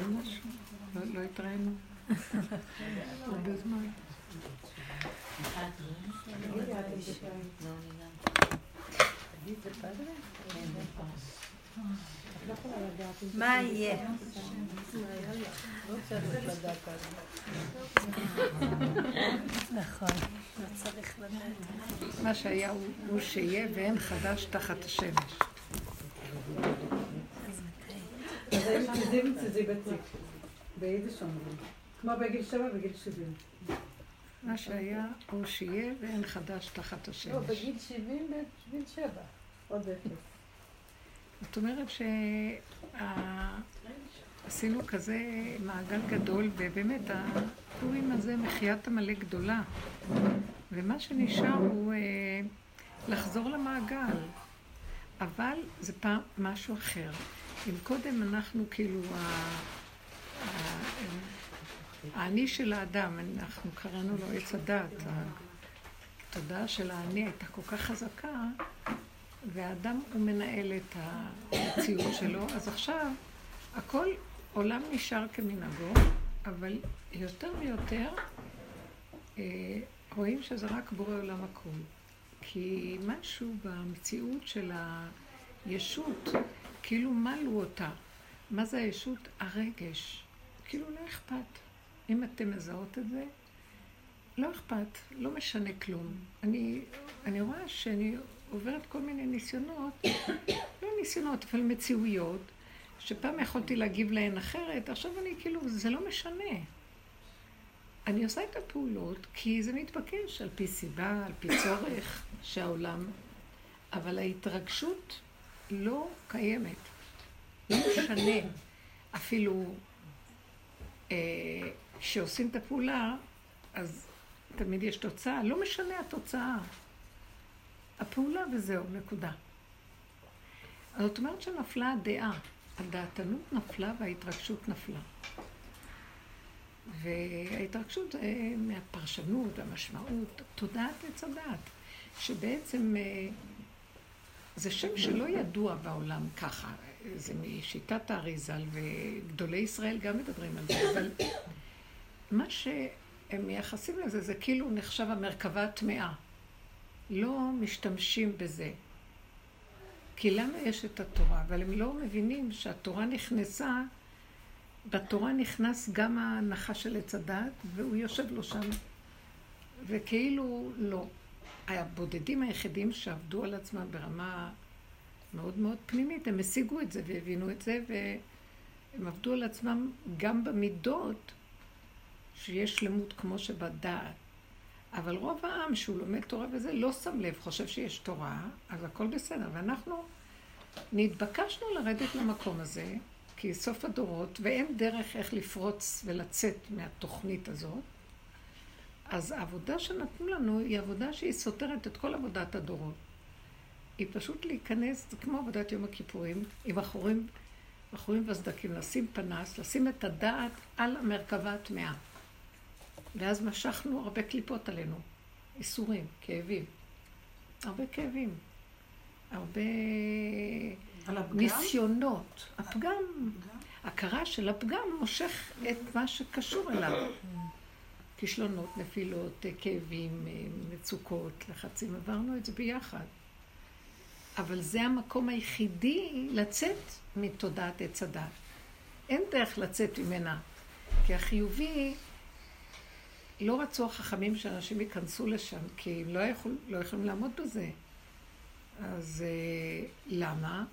אומרים משהו? לא, לא התראינו? הרבה זמן. מה יהיה? נכון. מה שהיה הוא שיהיה ואין חדש תחת השמש. ביידיש אומרים. כמו בגיל שבע בגיל שבעים. מה שהיה הוא שיהיה ואין חדש תחת השמש. לא, בגיל שבעים בגיל שבע. עוד אפס. זאת אומרת שעשינו כזה מעגל גדול, ובאמת הפורים הזה מחיית עמלק גדולה. ומה שנשאר הוא אה, לחזור למעגל. אבל זה פעם משהו אחר. אם קודם אנחנו כאילו, האני של האדם, אנחנו קראנו לו עץ הדת, התודעה של האני הייתה כל כך חזקה, והאדם הוא מנהל את המציאות שלו, אז עכשיו הכל, עולם נשאר כמנהגו, אבל יותר ויותר אה, רואים שזה רק בורא עולם הכל. כי משהו במציאות של הישות, כאילו מלו אותה. מה זה הישות? הרגש. כאילו לא אכפת. אם אתם מזהות את זה, לא אכפת, לא משנה כלום. אני, אני רואה שאני עוברת כל מיני ניסיונות, לא ניסיונות, אבל מציאויות, שפעם יכולתי להגיב להן אחרת, עכשיו אני כאילו, זה לא משנה. אני עושה את הפעולות כי זה מתבקש על פי סיבה, על פי צורך שהעולם, אבל ההתרגשות לא קיימת. לא משנה. אפילו כשעושים אה, את הפעולה, אז תמיד יש תוצאה. לא משנה התוצאה. הפעולה וזהו, נקודה. זאת אומרת שנפלה הדעה. הדעתנות נפלה וההתרגשות נפלה. וההתרגשות זה מהפרשנות, המשמעות, תודעת עץ הדעת, שבעצם אה, זה שם שלא ידוע בעולם ככה. זה משיטת האריזל, וגדולי ישראל גם מדברים על זה, אבל מה שהם מייחסים לזה, זה כאילו נחשב המרכבה הטמאה. לא משתמשים בזה. כי למה יש את התורה? אבל הם לא מבינים שהתורה נכנסה, בתורה נכנס גם ההנחה של עץ הדת, והוא יושב לו שם, וכאילו לא. הבודדים היחידים שעבדו על עצמם ברמה מאוד מאוד פנימית, הם השיגו את זה והבינו את זה, והם עבדו על עצמם גם במידות שיש שלמות כמו שבדעת. אבל רוב העם שהוא לומד תורה וזה לא שם לב, חושב שיש תורה, אז הכל בסדר. ואנחנו נתבקשנו לרדת למקום הזה, כי סוף הדורות, ואין דרך איך לפרוץ ולצאת מהתוכנית הזאת. אז העבודה שנתנו לנו היא עבודה שהיא סותרת את כל עבודת הדורות. היא פשוט להיכנס, זה כמו עבודת יום הכיפורים, עם אחורים, אחורים וסדקים, לשים פנס, לשים את הדעת על המרכבה הטמאה. ואז משכנו הרבה קליפות עלינו, איסורים, כאבים. הרבה כאבים. הרבה ניסיונות. הפגם, הכרה של הפגם מושך את מה שקשור אליו. כישלונות, נפילות, כאבים, מצוקות, לחצים, עברנו את זה ביחד. אבל זה המקום היחידי לצאת מתודעת עץ הדת. אין דרך לצאת ממנה, כי החיובי, לא רצו החכמים שאנשים ייכנסו לשם, כי הם לא, יכול, לא יכולים לעמוד בזה. אז אה, למה?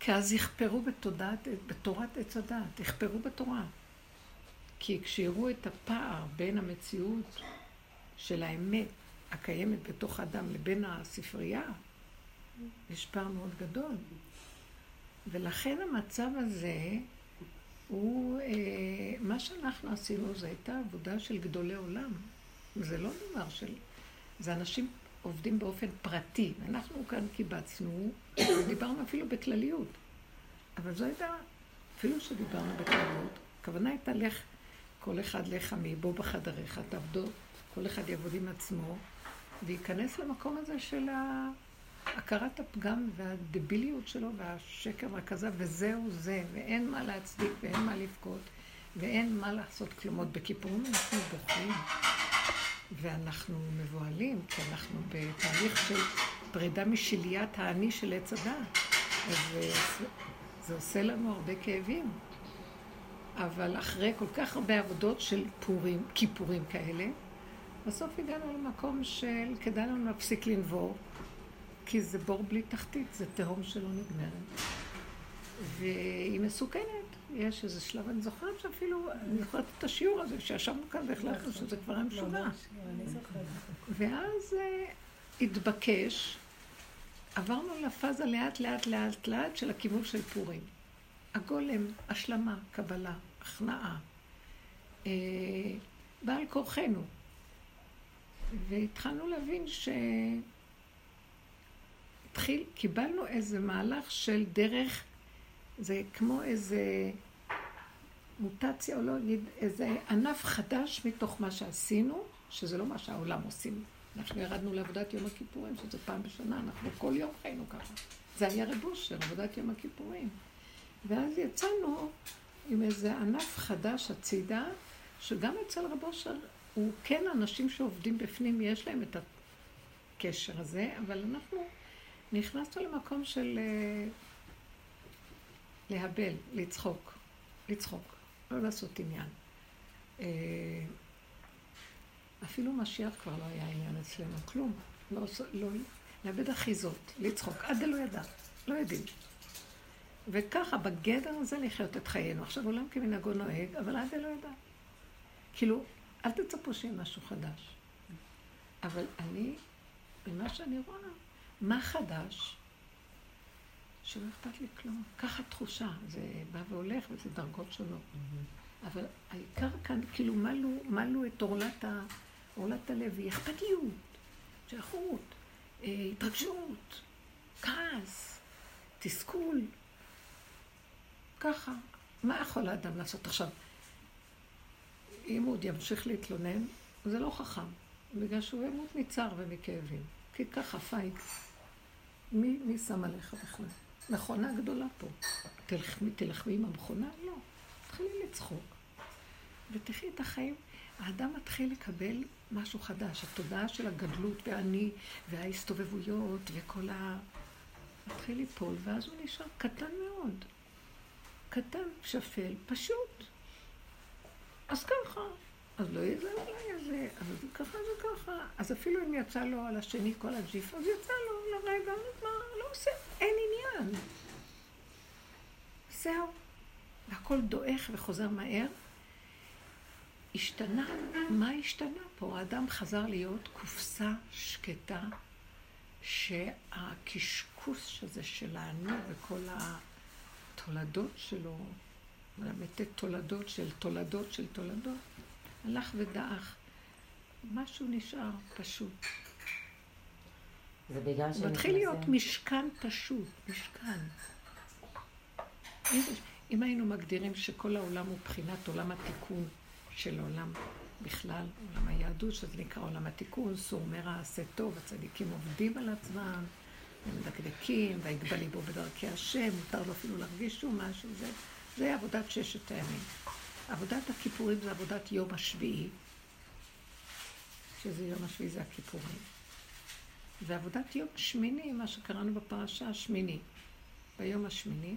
כי אז יכפרו בתודעת, בתורת עץ הדת, יכפרו בתורה. כי כשיראו את הפער בין המציאות של האמת הקיימת בתוך האדם לבין הספרייה, יש פער מאוד גדול. ולכן המצב הזה הוא, אה, מה שאנחנו עשינו זה הייתה עבודה של גדולי עולם. זה לא דבר של... זה אנשים עובדים באופן פרטי. אנחנו כאן קיבצנו, דיברנו אפילו בכלליות. אבל זו הייתה, אפילו שדיברנו בכלליות, הכוונה הייתה לך, כל אחד לך מבוא בחדריך, תעבדו, כל אחד יעבוד עם עצמו, וייכנס למקום הזה של הכרת הפגם והדביליות שלו והשקר והכזב, וזהו זה, ואין מה להצדיק ואין מה לבכות ואין מה לעשות כלום. עוד בכיפורים אנחנו בוכים ואנחנו מבוהלים, כי אנחנו בתהליך של פרידה משליית האני של עץ הדת. אז זה עושה לנו הרבה כאבים. אבל אחרי כל כך הרבה עבודות של פורים, כיפורים כאלה, בסוף הגענו למקום של כדאי לנו להפסיק לנבור, כי זה בור בלי תחתית, זה תהום שלא נגמרת. והיא מסוכנת. יש איזה שלב, אני זוכרת שאפילו, אני זוכרת את השיעור הזה, שישבנו כאן והחלטנו שזה כבר היה משוגע. ואז אה, התבקש, עברנו לפאזה לאט לאט לאט לאט של הכיוון של פורים. הגולם, השלמה, קבלה, הכנעה, אה, בעל כורחנו. והתחלנו להבין ש... התחיל, קיבלנו איזה מהלך של דרך, זה כמו איזה מוטציה, או לא נגיד, איזה ענף חדש מתוך מה שעשינו, שזה לא מה שהעולם עושים. אנחנו ירדנו לעבודת יום הכיפורים, שזה פעם בשנה, אנחנו כל יום חיינו ככה. זה היה רבוש של עבודת יום הכיפורים. ואז יצאנו עם איזה ענף חדש הצידה, שגם אצל רב אושר הוא כן אנשים שעובדים בפנים, יש להם את הקשר הזה, אבל אנחנו נכנסנו למקום של אה, להבל, לצחוק, לצחוק, לא לעשות עניין. אה, אפילו משיח כבר לא היה עניין אצלנו, כלום. לא, לא, לאבד אחיזות, לצחוק, עד דלא ידע, לא יודעים. וככה, בגדר הזה לחיות את חיינו. עכשיו, עולם כמנהגו נוהג, אבל עד דלא ידע. כאילו, אל תצפו שיהיה משהו חדש. אבל אני, ממה שאני רואה, מה חדש? שלא אכפת לי כלום. ככה תחושה, זה בא והולך וזה דרגות שונות. Mm-hmm. אבל העיקר כאן, כאילו, מלו, מלו את עורלת, ה, עורלת הלב, היא אכפתיות, שייכות, אה, התרגשות, כעס, תסכול. ככה. מה יכול האדם לעשות עכשיו? אם הוא עוד ימשיך להתלונן, זה לא חכם, בגלל שהוא ימות מצער ומכאבים. כי ככה פייק. מי, מי שם עליך בכלל? מכונה גדולה פה. תלחמי, תלחמי עם המכונה? לא. תתחילי לצחוק. ותחי את החיים. האדם מתחיל לקבל משהו חדש. התודעה של הגדלות והאני וההסתובבויות וכל ה... מתחיל ליפול, ואז הוא נשאר קטן מאוד. קטן, שפל, פשוט. אז ככה. אז לא יהיה זה, לא יהיה זה, אבל זה ככה זה ככה. אז אפילו אם יצא לו על השני כל הג'יף, אז יצא לו לרגע, נגמר, לא עושה, אין עניין. זהו. והכל דועך וחוזר מהר. השתנה, מה השתנה פה? האדם חזר להיות קופסה שקטה, שהקשקוש הזה של האני וכל התולדות שלו, מ"ט תולדות של תולדות של תולדות, הלך ודעך. משהו נשאר פשוט. זה בגלל שהוא מתחיל להיות משכן פשוט, משכן. אם היינו מגדירים שכל העולם הוא בחינת עולם התיקון של העולם בכלל, עולם היהדות, שזה נקרא עולם התיקון, סור מרע, עשה טוב, הצדיקים עובדים על עצמם, מדקדקים, ויגבה ליבו בדרכי השם, מותר לו אפילו להרגיש שום משהו, זה, זה עבודת ששת הימים. עבודת הכיפורים זה עבודת יום השביעי, שזה יום השביעי זה הכיפורים. ועבודת יום שמיני, מה שקראנו בפרשה השמיני, ביום השמיני,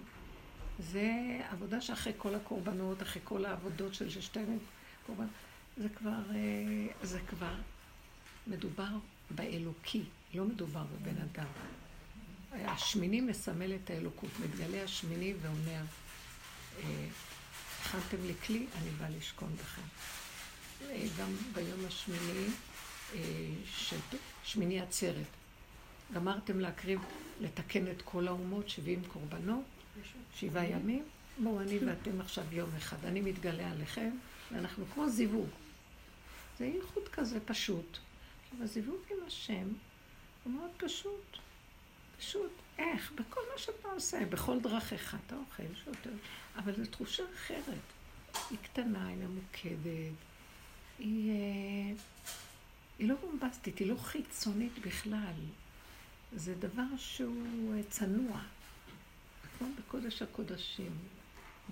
זה עבודה שאחרי כל הקורבנות, אחרי כל העבודות של ששת הימים, קורבן, זה כבר, אה, זה כבר מדובר באלוקי, לא מדובר בבן אדם. השמיני מסמל את האלוקות, מתגלה השמיני ואומר, אה, הכנתם לי כלי, אני בא לשכון בכם. אה, גם ביום השמיני, אה, שמיני עצרת, גמרתם להקריב, לתקן את כל האומות, 70 קורבנות, שבעה ימים, בואו אני ואתם עכשיו יום אחד, אני מתגלה עליכם, ואנחנו כמו זיווג. זה ייחוד כזה פשוט. עכשיו, הזיווג עם השם הוא מאוד פשוט. פשוט. איך? בכל מה שאתה עושה, בכל דרכיך אתה אוכל, שותה, אבל זו תחושה אחרת. היא קטנה, היא ממוקדת, היא, אה, היא לא בומבסטית, היא לא חיצונית בכלל. זה דבר שהוא אה, צנוע, כמו בקודש הקודשים,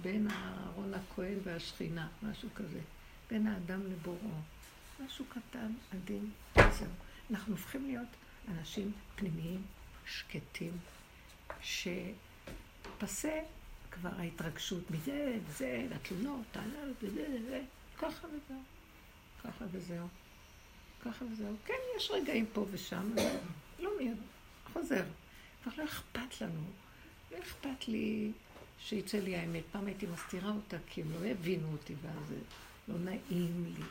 בין אהרון הכהן והשכינה, משהו כזה, בין האדם לבוראו, משהו קטן, עדין, וזהו. אנחנו הופכים להיות אנשים פנימיים, שקטים, שפסה כבר ההתרגשות מזה, זה, לתלונות, טענות, וזה, וזה, ככה וזהו. ככה וזהו. ככה וזהו. כן, יש רגעים פה ושם, לא מיד, חוזר. כבר לא אכפת לנו. לא אכפת לי שיצא לי האמת. פעם הייתי מסתירה אותה כי הם לא הבינו אותי, ואז לא נעים לי.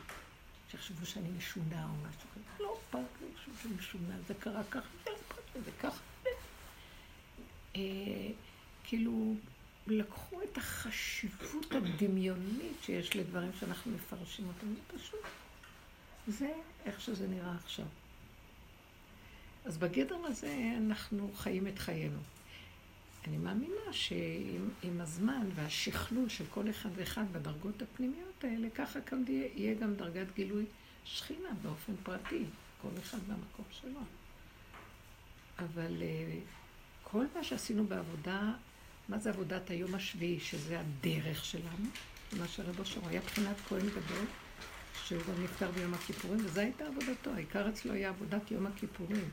שיחשבו שאני משונה או משהו כזה. לא אכפת לי שאני משונה, זה קרה ככה, לא אכפת לי, זה ככה. אה, כאילו, לקחו את החשיבות הדמיונית שיש לדברים שאנחנו מפרשים אותם, זה פשוט. זה איך שזה נראה עכשיו. אז בגדר הזה אנחנו חיים את חיינו. אני מאמינה שעם הזמן והשכלול של כל אחד ואחד בדרגות הפנימיות האלה, ככה גם יהיה גם דרגת גילוי שכינה באופן פרטי, כל אחד במקום שלו. אבל אה, כל מה שעשינו בעבודה, מה זה עבודת היום השביעי, שזה הדרך שלנו, מה שרב אושר היה בחינת כהן גדול, שהוא גם נפטר ביום הכיפורים, וזו הייתה עבודתו, העיקר אצלו היה עבודת יום הכיפורים.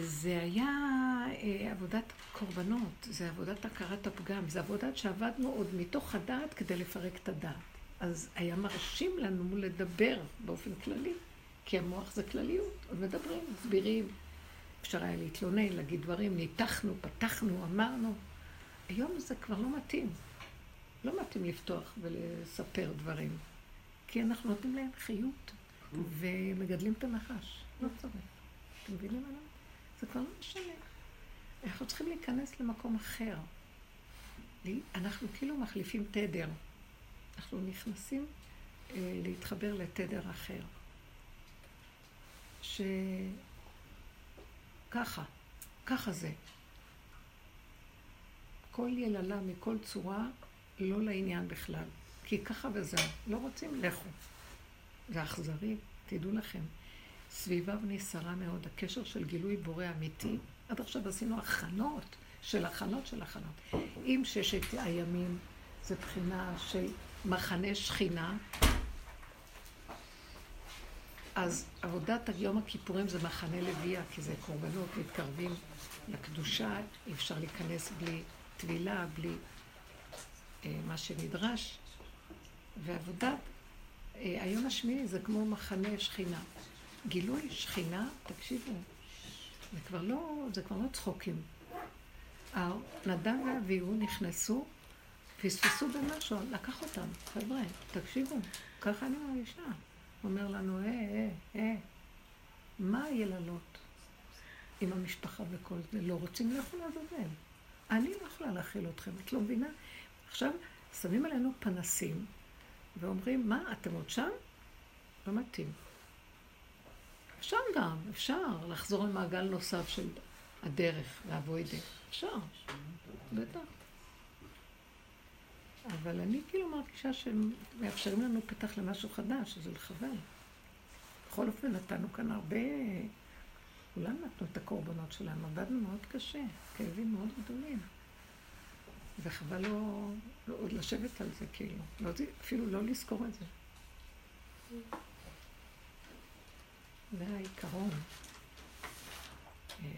זה היה אה, עבודת קורבנות, זה עבודת הכרת הפגם, זה עבודת שעבדנו עוד מתוך הדעת כדי לפרק את הדעת. אז היה מרשים לנו לדבר באופן כללי, כי המוח זה כלליות, עוד מדברים, מסבירים. אפשר היה להתלונן, להגיד דברים, ניתחנו, פתחנו, אמרנו. היום זה כבר לא מתאים. לא מתאים לפתוח ולספר דברים, כי אנחנו נותנים להם חיות ומגדלים את הנחש. לא צריך. אתם מבינים מה? זה כבר לא משנה. אנחנו צריכים להיכנס למקום אחר. אנחנו כאילו מחליפים תדר. אנחנו נכנסים אה, להתחבר לתדר אחר. שככה, ככה זה. כל יללה מכל צורה לא לעניין בכלל. כי ככה וזהו. לא רוצים, לכו. זה אכזרי, תדעו לכם. סביבה נסערה מאוד, הקשר של גילוי בורא אמיתי. עד עכשיו עשינו הכנות של הכנות של הכנות. עם ששת הימים זה בחינה של מחנה שכינה, אז עבודת יום הכיפורים זה מחנה לוויה, כי זה קורבנות, מתקרבים לקדושה, אי אפשר להיכנס בלי טבילה, בלי אה, מה שנדרש. ועבודת אה, היום השמיני זה כמו מחנה שכינה. גילוי שכינה, תקשיבו, זה כבר לא, זה כבר לא צחוקים. נדב ואביהו נכנסו, פספסו במשהו, לקח אותם, חבר'ה, תקשיבו, ככה אני מרגישה. אומר לנו, אה, אה, אה, מה היללות עם המשפחה וכל זה? לא רוצים לאכול לעזאזל. אני לא יכולה להכיל אתכם, את לא מבינה? עכשיו, שמים עלינו פנסים ואומרים, מה, אתם עוד שם? לא מתאים. אפשר גם, אפשר לחזור למעגל נוסף של הדרך והבוידה. אפשר, בטח. אבל אני כאילו מרגישה שהם מאפשרים לנו פתח למשהו חדש, שזה לחבל. בכל אופן, נתנו כאן הרבה... כולם נתנו את הקורבנות שלהם, עבדנו מאוד קשה, כאבים מאוד גדולים. וחבל לא, לא עוד לשבת על זה, כאילו. לא, אפילו לא לזכור את זה. זה העיקרון. אה,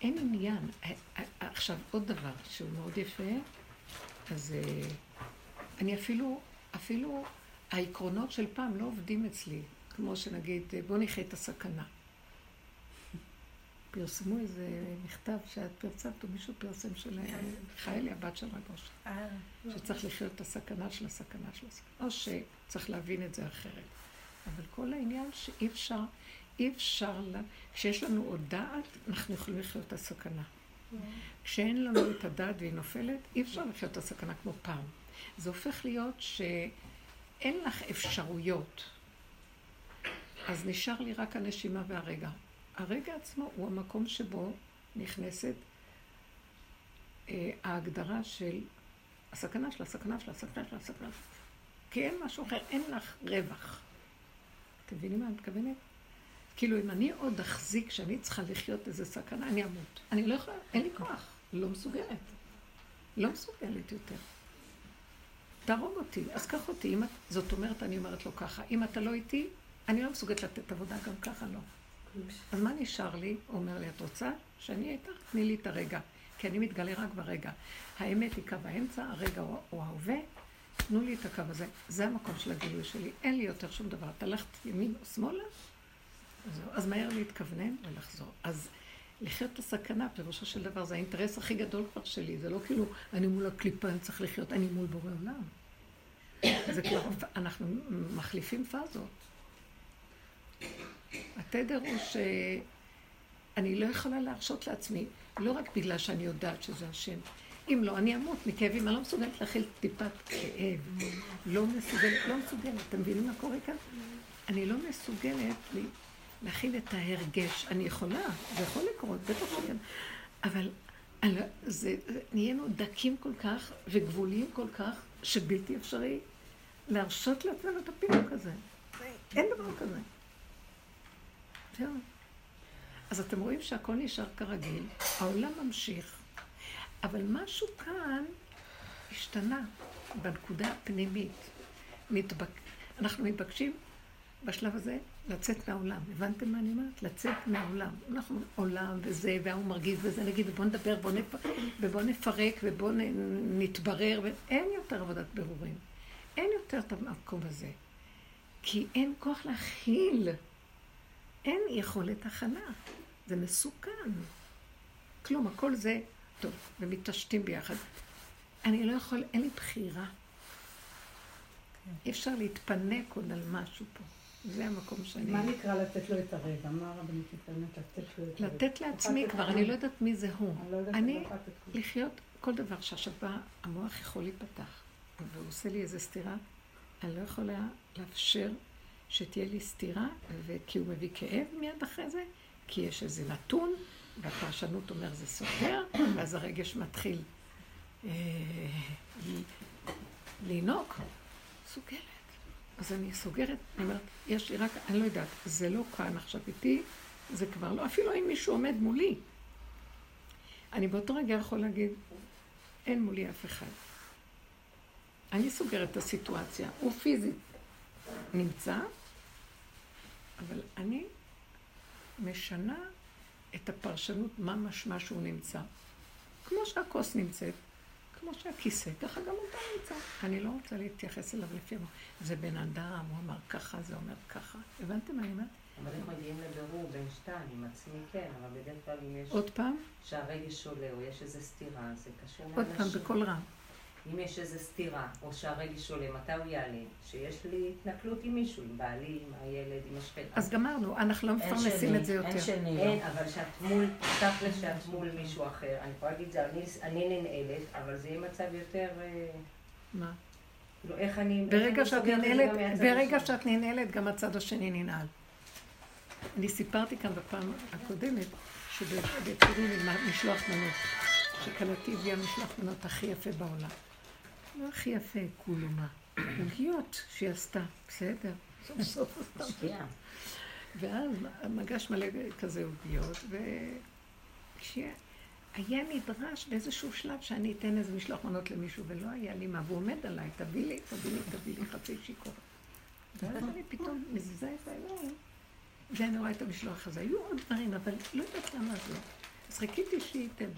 אין עניין. אה, אה, עכשיו, עוד דבר שהוא מאוד יפה, אז אני אפילו, אפילו העקרונות של פעם לא עובדים אצלי, כמו שנגיד, בוא נחיה את הסכנה. פרסמו איזה מכתב שאת פרסמת, או מישהו פרסם של חיילי, הבת של רב אושר, שצריך לחיות את הסכנה של הסכנה של הסכנה, או שצריך להבין את זה אחרת. אבל כל העניין שאי אפשר, אי אפשר, לה, כשיש לנו עוד דעת, אנחנו יכולים לחיות את הסכנה. כשאין לנו את הדעת והיא נופלת, אי אפשר לחיות את הסכנה כמו פעם. זה הופך להיות שאין לך אפשרויות. אז נשאר לי רק הנשימה והרגע. הרגע עצמו הוא המקום שבו נכנסת אה, ההגדרה של הסכנה של הסכנה של הסכנה של הסכנה. כי אין משהו אחר, אין לך רווח. אתם מבינים מה אני מתכוונת? כאילו, אם אני עוד אחזיק שאני צריכה לחיות איזה סכנה, אני אמות. אני לא יכולה, אין לי כוח, לא מסוגלת. לא מסוגלת יותר. תהרוג אותי, אז קח אותי. אם את, זאת אומרת, אני אומרת לו ככה, אם אתה לא איתי, אני לא מסוגלת לתת עבודה גם ככה, לא. אז מה נשאר לי? הוא אומר לי, את רוצה שאני איתך? תני לי את הרגע. כי אני מתגלה רק ברגע. האמת היא קו האמצע, הרגע הוא ההווה, תנו לי את הקו הזה. זה המקום של הגילוי שלי. אין לי יותר שום דבר. את הלכת ימין או שמאלה? אז מהר להתכוונן ולחזור. אז לחיות את הסכנה, פירושו של דבר, זה האינטרס הכי גדול כבר שלי. זה לא כאילו, אני מול הקליפה, אני צריך לחיות, אני מול בורא עולם. זה כבר, אנחנו מחליפים פאזות. התדר הוא שאני לא יכולה להרשות לעצמי, לא רק בגלל שאני יודעת שזה השם. אם לא, אני אמות מכאבים, אני לא מסוגלת להכיל טיפת כאב. לא מסוגלת, לא מסוגלת. אתם מבינים מה קורה כאן? אני לא מסוגלת להכיל את ההרגש. אני יכולה, זה יכול לקרות, בטח שכן. אבל זה, נהיינו דקים כל כך וגבוליים כל כך, שבלתי אפשרי להרשות לעצמנו את הפינוק הזה. אין דבר כזה. אז אתם רואים שהכל נשאר כרגיל, העולם ממשיך, אבל משהו כאן השתנה בנקודה הפנימית. מתבק... אנחנו מתבקשים בשלב הזה לצאת מהעולם. הבנתם מה אני אומרת? לצאת מהעולם. אנחנו עולם וזה, וההוא מרגיז וזה, נגיד, בואו נדבר, בואו נפ... ובואו נפרק, ובואו נ... נתברר, ואין יותר עבודת ברורים. אין יותר את המקום הזה. כי אין כוח להכיל. אין יכולת הכנה. זה מסוכן. כלום, הכל זה טוב, ומתעשתים ביחד. אני לא יכול, אין לי בחירה. אי אפשר להתפנק עוד על משהו פה. זה המקום שאני... מה נקרא לתת לו את הרגע? מה הרבנית מתכוונת לתת לו את הרגע? לתת לעצמי כבר, אני לא יודעת מי זה הוא. אני, לחיות כל דבר בא, המוח יכול להיפתח, והוא עושה לי איזה סתירה, אני לא יכולה לאפשר שתהיה לי סתירה, כי הוא מביא כאב מיד אחרי זה, כי יש איזה נתון, והפרשנות אומר זה סותר, ואז הרגש מתחיל אה, לינוק. סוגרת. אז אני סוגרת, אני אומרת, יש לי רק, אני לא יודעת, זה לא כאן עכשיו איתי, זה כבר לא, אפילו אם מישהו עומד מולי. אני באותו רגע יכול להגיד, אין מולי אף אחד. אני סוגרת את הסיטואציה, הוא פיזית נמצא, אבל אני משנה את הפרשנות מה משמע שהוא נמצא. כמו שהכוס נמצאת, כמו שהכיסא, ככה גם אתה נמצא. אני לא רוצה להתייחס אליו לפי מה. זה בן אדם, הוא אמר ככה, זה אומר ככה. הבנתם מה אני אומרת? אבל איך מגיעים לבירור בין שתיים, עם עצמי כן, אבל בדרך כלל אם יש... עוד פעם? שהרגש עולה, או יש איזו סתירה, זה קשור לאנשים. עוד פעם, בקול רם. אם יש איזו סתירה, או שהרגש עולה, מתי הוא יעלה? שיש לי התנכלות עם מישהו, עם בעלי, עם הילד, עם השכן. אז גמרנו, אנחנו לא מפרנסים את זה יותר. אין שני. אין, אבל שאת מול, תכל'ס שאת מול מישהו אחר. אני יכולה להגיד, זה אני ננעלת, אבל זה יהיה מצב יותר... אה, מה? כאילו, איך אני... ברגע שאת ננעלת, ברגע שאת ננעלת, גם הצד השני ננעל. אני סיפרתי כאן בפעם הקודמת, שבצורים עם משלוח מנות, שכלתי הביאה משלוח מנות הכי יפה בעולם. לא הכי יפה, כולו מה. עוגיות שהיא עשתה, בסדר. סוף סוף עשתה. ואז מגש מלא כזה עוגיות, וכשהיה נדרש באיזשהו שלב שאני אתן איזה משלוח מנות למישהו, ולא היה לי מה, והוא עומד עליי, תביא לי, תביא לי, תביא לי חצי שיכור. ואז אני פתאום מזיזה את העיניים, ואני רואה את המשלוח הזה. היו עוד דברים, אבל לא יודעת למה זה. אז חיכיתי שהיא תלך,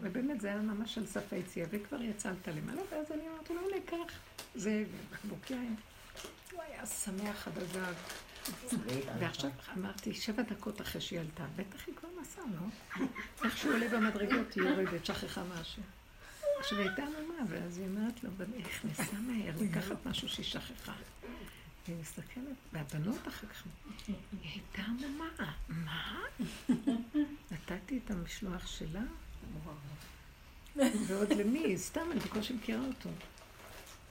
ובאמת זה היה ממש על סף היציאה, וכבר יצאת למעלה, ואז אני אמרתי לו, הנה, קח. זה בקבוק יין. הוא היה שמח עד הזג. ועכשיו אמרתי, שבע דקות אחרי שהיא עלתה, בטח היא כבר נסעה, לא? איך שהוא עולה במדרגות, היא יורדת, שכחה משהו. עכשיו הייתה עמומה, ואז היא אומרת לו, היא נכנסה מהר לקחת משהו שהיא שכחה. והיא מסתכלת, והבנות אחר כך, היא הייתה עמומה, מה? נתתי את המשלוח שלה? ועוד למי? סתם, אני בקושי מכירה אותו.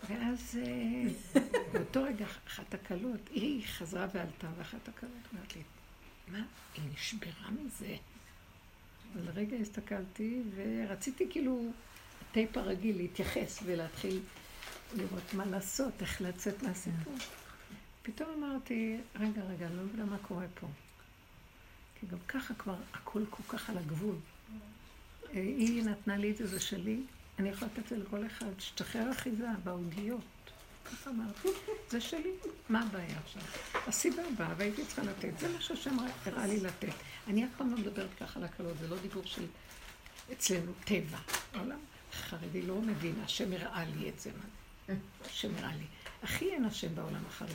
ואז אה, באותו רגע, אחת הקלות, היא חזרה ועלתה, ואחת הקלות אומרת לי, מה, היא נשברה מזה? לרגע הסתכלתי, ורציתי כאילו, הטייפ הרגיל, להתייחס ולהתחיל לראות מה לעשות, איך לצאת מהסיפור. פתאום אמרתי, רגע, רגע, אני לא מבינה מה קורה פה. כי גם ככה כבר הכל כל כך על הגבול. היא נתנה לי את זה, זה שלי, אני יכולה לתת את זה לכל אחד, שתשחרר אחיזה בעוגיות. ככה אמרתי, זה שלי, מה הבעיה עכשיו? הסיבה הבאה, והייתי צריכה לתת, זה מה שהשם הראה לי לתת. אני אף פעם לא מדברת ככה על הקלות, זה לא דיבור של אצלנו טבע. העולם החרדי לא מבין, השם הראה לי את זה. השם הראה לי. הכי אין השם בעולם החרדי.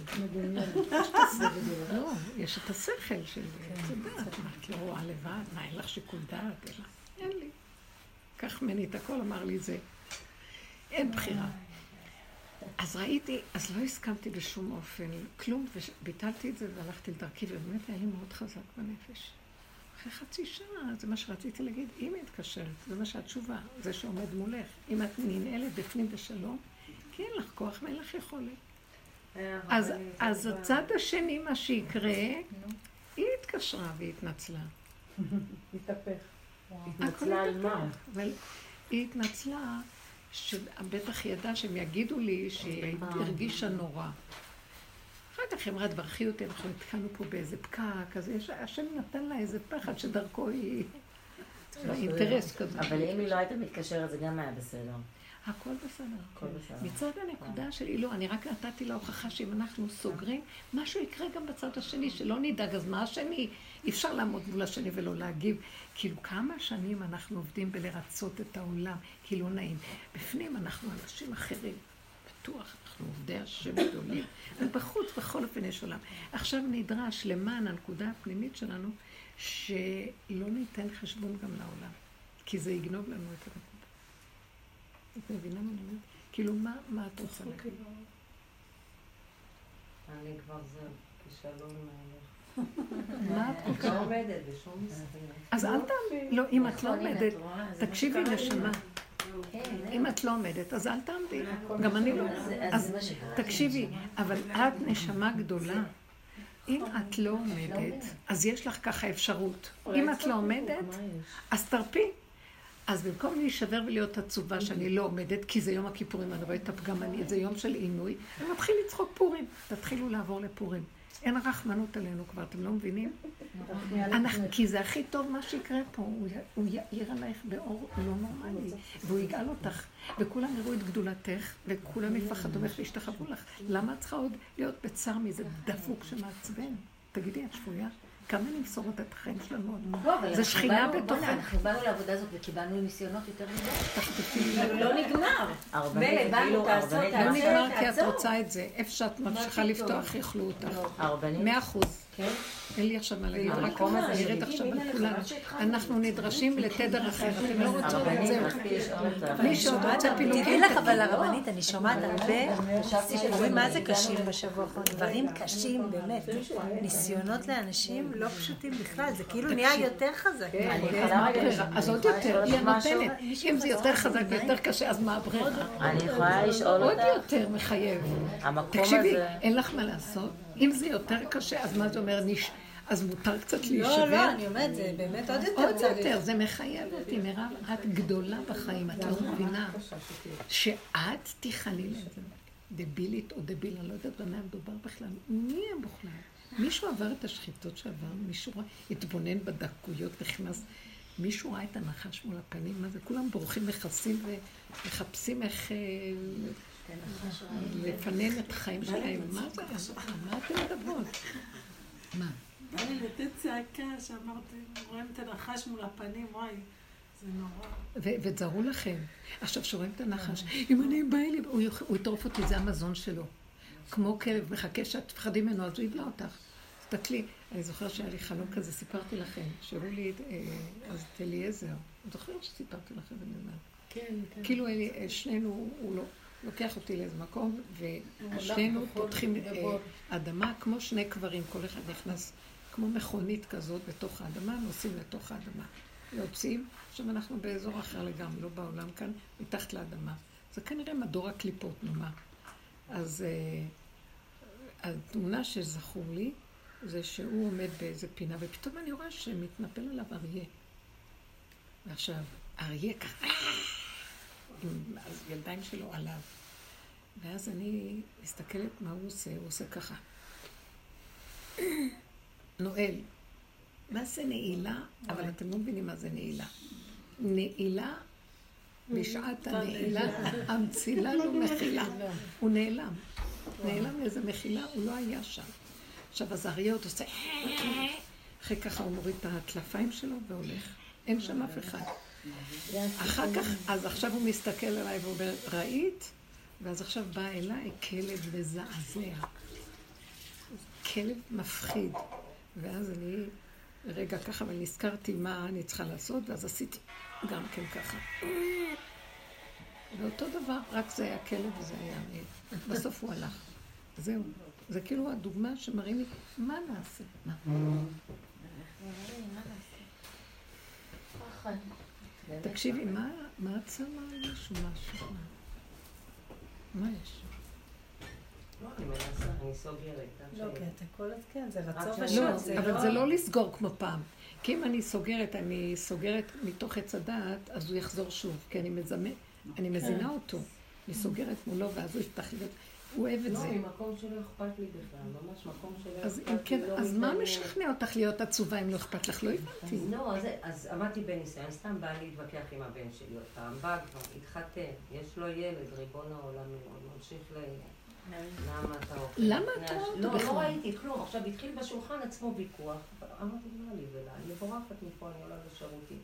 לא, יש את השכל של זה דעת. מה, את לא רואה לבד? מה, אין לך שיקול דעת? אין לי. קח ממני את הכל, אמר לי זה. אין בחירה. אז ראיתי, אז לא הסכמתי בשום אופן, כלום, וביטלתי את זה והלכתי לדרכי, ובאמת היה לי מאוד חזק בנפש. אחרי חצי שעה, זה מה שרציתי להגיד, אם היא מתקשרת, זה מה שהתשובה, זה שעומד מולך. אם את ננעלת בפנים בשלום, כי אין לך כוח ואין לך יכולת. אה, אז, אז הצד השני, מה שיקרה, היא התקשרה והיא התנצלה. התהפך. התנצלה על מה? היא התנצלה שבטח ידעה שהם יגידו לי שהיא הרגישה נורא. אחר כך היא אמרה, תברכי אותי, אנחנו נתקענו פה באיזה פקק, אז השם נתן לה איזה פחד שדרכו היא... אינטרס כזה. אבל אם היא לא הייתה מתקשרת זה גם היה בסדר. הכל בסדר. הכל בסדר. מצד הנקודה של אילו, אני רק נתתי לה הוכחה שאם אנחנו סוגרים, משהו יקרה גם בצד השני, שלא נדאג, אז מה השני? אי אפשר לעמוד מול השני ולא להגיב. כאילו, כמה שנים אנחנו עובדים בלרצות את העולם, כי לא נעים. בפנים אנחנו אנשים אחרים, בטוח, אנחנו עובדי השם גדולים. ובחוץ, בכל אופן יש עולם. עכשיו נדרש למען הנקודה הפנימית שלנו, שלא ניתן חשבון גם לעולם, כי זה יגנוב לנו את הנקודה. את מבינה מה אני אומרת? כאילו, מה את רוצה להגיד? אני כבר זה, כישלון מה את כל כך עומדת בשום אז אל תעמדי, לא, אם את לא עומדת, תקשיבי נשמה. אם את לא עומדת, אז אל תעמדי. גם אני לא. אז תקשיבי, אבל את נשמה גדולה. אם את לא עומדת, אז יש לך ככה אפשרות. אם את לא עומדת, אז תרפי. אז במקום להישבר ולהיות עצובה שאני לא עומדת, כי זה יום הכיפורים, אני רואה את הפגמני, זה יום של עינוי, אני מתחיל לצחוק פורים. תתחילו לעבור לפורים. אין רחמנות עלינו כבר, אתם לא מבינים? כי זה הכי טוב מה שיקרה פה, הוא יאיר עלייך באור לא נורמלי, והוא יגאל אותך, וכולם יראו את גדולתך, וכולם יפחדו ממך וישתחוו לך. למה את צריכה עוד להיות בצער מזה דפוק שמעצבן? תגידי, את שפויה? כמה נמסור את החיים שלנו? לא, זה שכינה בתוכנו. אנחנו באנו לעבודה הזאת וקיבלנו ניסיונות יותר מדי. לא נגמר. מילא, באנו, תעשו, תעשו, לא נגמר כי את רוצה את זה. איפה שאת ממשיכה לפתוח, יאכלו אותך. מאה אחוז. כן? אין לי עכשיו מה להגיד, רק אני ארד עכשיו על כולנו. אנחנו נדרשים לתדר אחר, אתם לא רוצות את זה. מי שעוד רוצה פילוגים. תדעי לך, אבל הרבנית, אני שומעת הרבה סיפורים מה זה קשים בשבוע האחרון. דברים קשים, באמת. ניסיונות לאנשים לא פשוטים בכלל, זה כאילו נהיה יותר חזק. אז עוד יותר, היא הנותנת. אם זה יותר חזק ויותר קשה, אז מה הברירה? אני יכולה לשאול אותך? עוד יותר מחייב. תקשיבי, אין לך מה לעשות. אם זה יותר קשה, אז מה זה אומר? אז מותר קצת להישבר? לא, לא, אני אומרת, זה באמת עוד יותר עוד יותר, זה מחייב אותי. מירב, את גדולה בחיים, את לא מבינה שאת תיכני לזה. דבילית או דביל, אני לא יודעת במה מדובר בכלל. מי הם בכלל? מישהו עבר את השחיתות שעבר, מישהו התבונן בדקויות, נכנס, מישהו ראה את הנחש מול הפנים, מה זה? כולם בורחים מכסים ומחפשים איך אה, לפנן את החיים שלהם. מה זה? מה אתם מדברות? מה? בא לי לתת צעקה שאמרתי, רואים את הנחש מול הפנים, וואי. זה נורא. ותזהרו לכם. עכשיו, שרואים את הנחש, אם אני בא לי, הוא יטרוף אותי, זה המזון שלו. כמו כלב מחכה שאת תפחדי ממנו, אז הוא יבלע אותך. תסתכלי, אני זוכרת שהיה לי חלום כזה, סיפרתי לכם, שהראו לי אה, אז את אליעזר. זוכרת שסיפרתי לכם, אני אומרת. כן, כן. כאילו שנינו, הוא לא... לוקח אותי לאיזה מקום, ושנינו פותחים אה, אדמה כמו שני קברים, כל אחד נכנס כמו מכונית כזאת בתוך האדמה, נוסעים לתוך האדמה. יוצאים, עכשיו אנחנו באזור אחר לגמרי, לא בעולם כאן, מתחת לאדמה. זה כנראה מדור הקליפות, נאמר. אז uh, התמונה שזכור לי, זה שהוא עומד באיזה פינה, ופתאום אני רואה שמתנפל עליו אריה. ועכשיו, אריה ככה, עם הידיים שלו עליו. ואז אני מסתכלת מה הוא עושה, הוא עושה ככה. נועל. מה זה נעילה? אבל אתם לא מבינים מה זה נעילה. נעילה, בשעת הנעילה, המצילה לו מחילה. הוא נעלם. נעלם לאיזה מחילה, הוא לא היה שם. עכשיו, אז האריה עוד עושה... אחרי ככה הוא מוריד את הטלפיים שלו והולך. אין שם אף אחד. אחר כך, אז עכשיו הוא מסתכל עליי ואומר, ראית? ואז עכשיו בא אליי כלב מזעזע. כלב מפחיד. ואז אני רגע ככה, ונזכרתי מה אני צריכה לעשות, ואז עשיתי גם כן ככה. ואותו דבר, רק זה היה כלב וזה היה מי. בסוף הוא הלך. זהו. זה כאילו הדוגמה שמראים לי, מה נעשה? מה? תקשיבי, מה את שמה על משהו? מה יש? לא, אני מנסה, אני סוגרת. לא, כי אתה כל הזמן, כן, זה רצון ושוב. לא, אבל לא- זה לא לסגור כמו פעם. כי אם אני סוגרת, אני סוגרת מתוך עץ הדעת, אז הוא יחזור שוב, כי אני מזמן, אני מזינה כן. אותו. אני סוגרת מולו, ואז הוא יפתח לי. הוא אוהב את לא, זה. לא, ממקום שלא אכפת לי בכלל, ממש מקום שלא אכפת לי. כן, לא אז מה משכנע אותך להיות עצובה אם לא אכפת לך? לא הבנתי. לא, אז עמדתי בניסיון, סתם בא להתווכח עם הבן שלי עוד פעם. בא כבר, התחתן, יש לו ילד, ריבון העולם, ממשיך ל... למה אתה אוכל? למה אתה רואה לא, לא ראיתי כלום. עכשיו התחיל בשולחן עצמו ויכוח. אמרתי, מה לי ולה? אני מבורכת מפה, אני עולה לשירותים.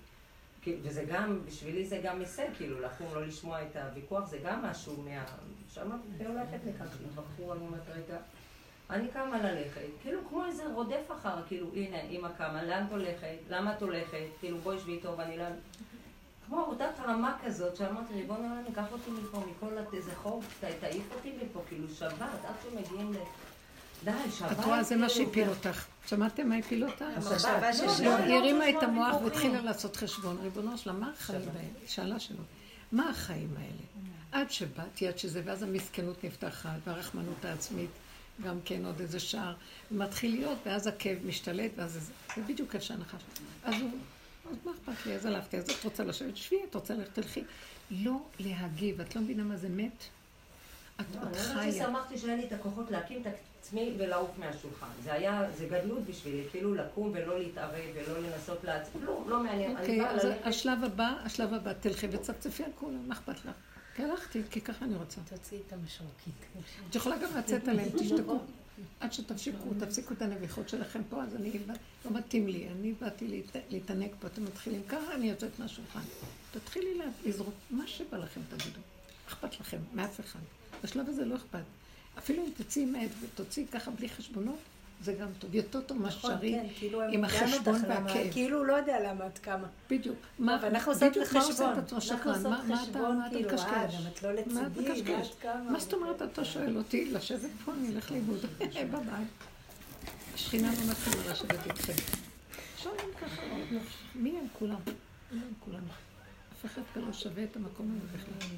וזה גם, בשבילי זה גם הישג, כאילו, לקום לא לשמוע את הוויכוח, זה גם משהו מה... שאמרתי, והולכת לכאן, התווכחו, אני אומרת, רגע, אני קמה ללכת, כאילו כמו איזה רודף אחר, כאילו, הנה, אמא קמה, לאן את הולכת? למה את הולכת? כאילו, בואי שבי איתו ואני לא... כמו עבודת רמה כזאת, שאמרתי, ריבון העולם, קח אותי מפה, מכל איזה חור, תעיף אותי מפה, כאילו, שבת, עד שמגיעים ל... די, שבת. את רואה, זה מה שהפיל אותך. שמעתם מה הפיל אותה? היא הרימה את המוח והתחילה לעשות חשבון. ריבונו שלה, מה החיים האלה? שאלה שלו. מה החיים האלה? עד שבאתי, עד שזה, ואז המסכנות נפתחת, והרחמנות העצמית, גם כן עוד איזה שער, מתחיל להיות, ואז הכאב משתלט, ואז זה, זה בדיוק איפה שהנחש. אז הוא, אז מה אכפת לי? אז הלכתי, אז את רוצה לשבת, שבי, את רוצה ללכת, תלכי. לא להגיב, את לא מבינה מה זה מת? את לא, חיה. אני שמחתי שהיה לי את הכוחות להקים את עצמי ולעוף מהשולחן. זה היה, זה גדלות בשבילי, כאילו לקום ולא להתערב ולא לנסות לעצמי, לא, לא מעניין. אוקיי, אז השלב הבא, השלב הבא, תלכי וצפצפי על כולם, מה אכפת לך? כי הלכתי, כי ככה אני רוצה. תוציאי את המשרוקית. את יכולה גם לצאת עליהם, תשתקו. עד שתפסיקו, תפסיקו את הנביחות שלכם פה, אז אני, לא מתאים לי, אני באתי להתענג פה, אתם מתחילים ככה, אני יוצאת מהשולחן. תתחילי לזרוק מה שבא לכם, תגידו. אכפת לכם, מאף אחד. בשלב הזה לא אכפת. אפילו אם תוציאי מעט ותוציאי ככה בלי חשבונות, זה גם טוב. יותר טוב מה נכון, שרי כן, כאילו עם החשבון והכאב. כאילו הוא לא יודע למה את קמה. בדיוק. מה, ואנחנו עושות לחשבון. אנחנו עושות חשבון, מה אתה כאילו, קשקש? אה, גם את לא לצידי, מה את קמה? מה זאת אומרת, אתה שואל אותי לשבת פה, אני אלך לאיבוד. בבית. השכינה לא מתחילה לשבת איתכם. שואלים ככה, מי הם כולם? מי הם כולם? אף אחד כאן לא שווה את המקום הזה בכלל.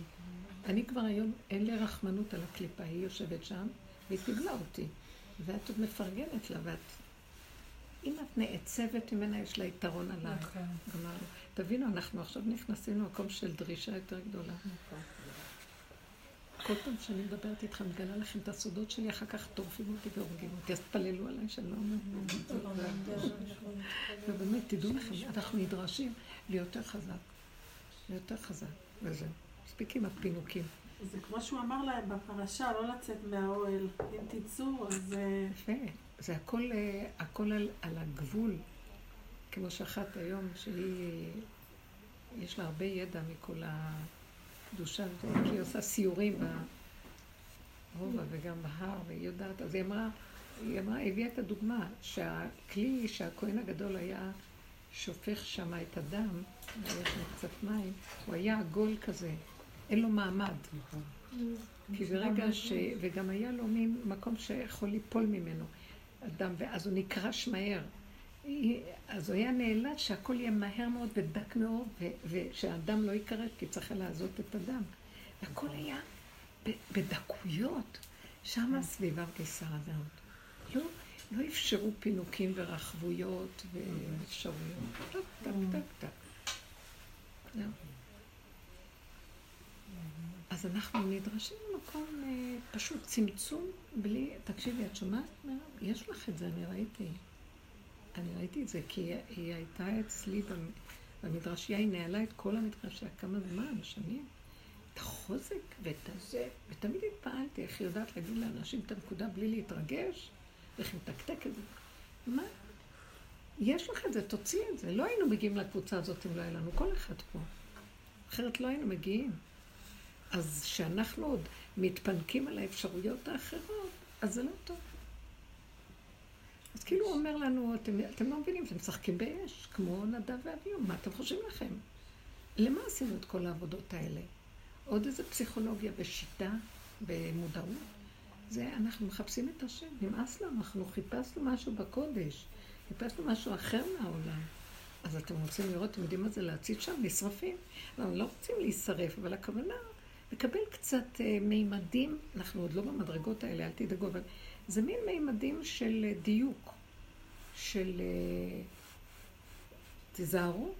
אני כבר היום, אין לי רחמנות על הקליפה, היא יושבת שם, והיא קיבלה אותי. ואת עוד מפרגנת לה, ואת... אם את נעצבת ממנה, יש לה יתרון עליו. נכון. תבינו, אנחנו עכשיו נכנסים למקום של דרישה יותר גדולה. נכון. כל פעם שאני מדברת איתכם, מגלה לכם את הסודות שלי, אחר כך טורפים אותי והורגים אותי, אז תפללו עליי שאני לא אומרת. ובאמת, תדעו לכם, אנחנו נדרשים ליותר חזק. ליותר חזק, וזהו. מספיק עם הפינוקים. זה כמו שהוא אמר להם בפרשה, לא לצאת מהאוהל. אם תצאו, אז... אה, יפה. זה הכל, אה, הכל על, על הגבול. כמו שאחת היום, שהיא, יש לה הרבה ידע מכל הקדושה, שהיא עושה סיורים ברובע וגם בהר, והיא יודעת, אז היא אמרה, היא אמרה, הביאה את הדוגמה, שהכלי שהכהן הגדול היה שופך שם את הדם, ויש לו קצת מים, הוא היה עגול כזה. אין לו מעמד. כי ברגע ש... וגם היה לו מין מקום שיכול ליפול ממנו אדם, ואז הוא נקרש מהר. אז הוא היה נאלץ שהכל יהיה מהר מאוד ודק מאוד, ושהאדם לא ייכרת, כי צריך לעזות את הדם. הכל היה בדקויות, שם הסביבה קיסר אדם. לא, לא אפשרו פינוקים ורחבויות ואפשרויות. טק, טק, טק, טק. אנחנו נדרשים למקום אה, פשוט צמצום בלי, תקשיבי, את שומעת? יש לך את זה, אני ראיתי. אני ראיתי את זה, כי היא, היא הייתה אצלי במדרשייה, היא נעלה את כל המדרשייה כמה זמן, שנים. את החוזק ואת הזה, ותמיד התפעלתי איך היא יודעת להגיד לאנשים את הנקודה בלי להתרגש, ואיך היא מתקתק את זה. מה? יש לך את זה, תוציא את זה. לא היינו מגיעים לקבוצה הזאת אם לא היה לנו, כל אחד פה. אחרת לא היינו מגיעים. אז כשאנחנו עוד מתפנקים על האפשרויות האחרות, אז זה לא טוב. אז כאילו הוא אומר לנו, אתם, אתם לא מבינים, אתם משחקים באש, כמו נדב ואביהו, מה אתם חושבים לכם? למה עשינו את כל העבודות האלה? עוד איזה פסיכולוגיה ושיטה במודעות? זה, אנחנו מחפשים את השם, נמאס לנו, אנחנו חיפשנו משהו בקודש, חיפשנו משהו אחר מהעולם. אז אתם רוצים לראות, אתם יודעים מה זה להציץ שם? נשרפים. אנחנו לא רוצים להישרף, אבל הכוונה, לקבל קצת אה, מימדים, אנחנו עוד לא במדרגות האלה, אל תדאגו, אבל זה מין מימדים של אה, דיוק, של... אה, תיזהרו,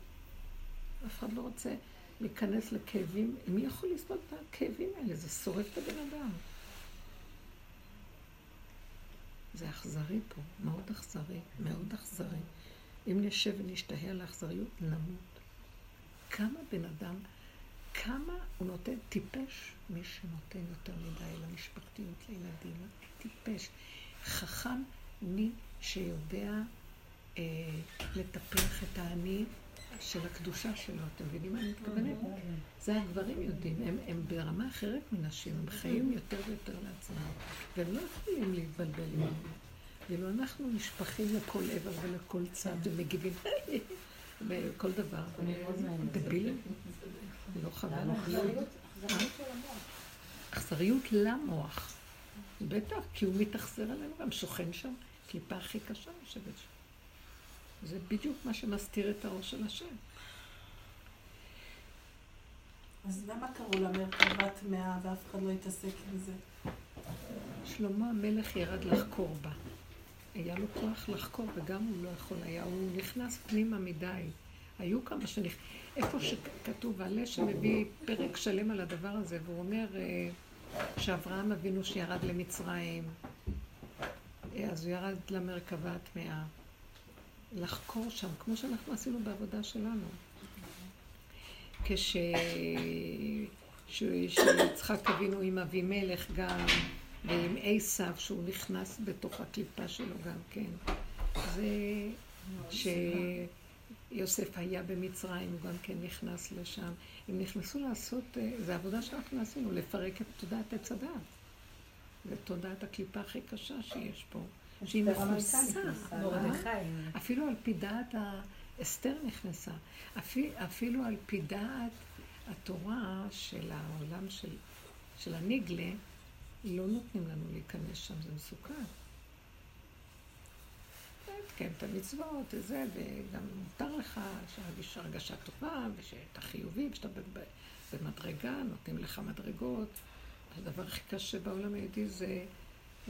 אף אחד לא רוצה להיכנס לכאבים. מי יכול לסבול את הכאבים האלה? זה שורף את הבן אדם. זה אכזרי פה, מאוד אכזרי, מאוד אכזרי. אם נשב ונשתהה על האכזריות, נמות. כמה בן אדם, כמה הוא נותן טיפש, מי שנותן יותר מדי למשפחתיות, לילדים, טיפש. חכם מי שיודע אה, לטפח את האני של הקדושה שלו. אתם מבינים מה אני מתכוונת? זה הגברים יודעים, הם, הם ברמה אחרת מנשים, הם חיים יותר ויותר לעצמם, והם לא יכולים להתבלבל עם זה. ואילו אנחנו נשפכים לכל עבר ולכל צד ומגיבים בכל דבר. דבילים. לא חבל. אכזריות למוח. בטח, כי הוא מתאכזר עלינו, גם שוכן שם, קליפה הכי קשה יושבת שם. זה בדיוק מה שמסתיר את האור של השם. אז למה קראו לה מרכבת מאה ואף אחד לא התעסק עם זה? שלמה המלך ירד לחקור בה. היה לו כוח לחקור, וגם הוא לא יכול היה. הוא נכנס פנימה מדי. היו כמה שנכ... איפה שכתוב, עלה שמביא פרק שלם על הדבר הזה, והוא אומר אה, שאברהם אבינו שירד למצרים, אה, אז הוא ירד למרכבה הטמאה. לחקור שם, כמו שאנחנו עשינו בעבודה שלנו. כש... שיצחק אבינו עם אבימלך גם, ועם עשיו, שהוא נכנס בתוך הקליפה שלו גם כן. זה שיוסף היה במצרים, הוא גם כן נכנס לשם. הם נכנסו לעשות, אה, זו עבודה שאנחנו עשינו, לפרק את תודעת עץ הדת. זה תודעת הקליפה הכי קשה שיש פה. שהיא מכוסה. אפילו על פי דעת אסתר נכנסה. אפילו על פי דעת התורה של העולם של, של הניגלה, לא נותנים לנו להיכנס שם, זה מסוכן. כן, את המצוות וזה, וגם מותר לך שיש הרגשה טובה, ושאתה חיובי, ושאתה במדרגה, נותנים לך מדרגות. הדבר הכי קשה בעולם היהודי זה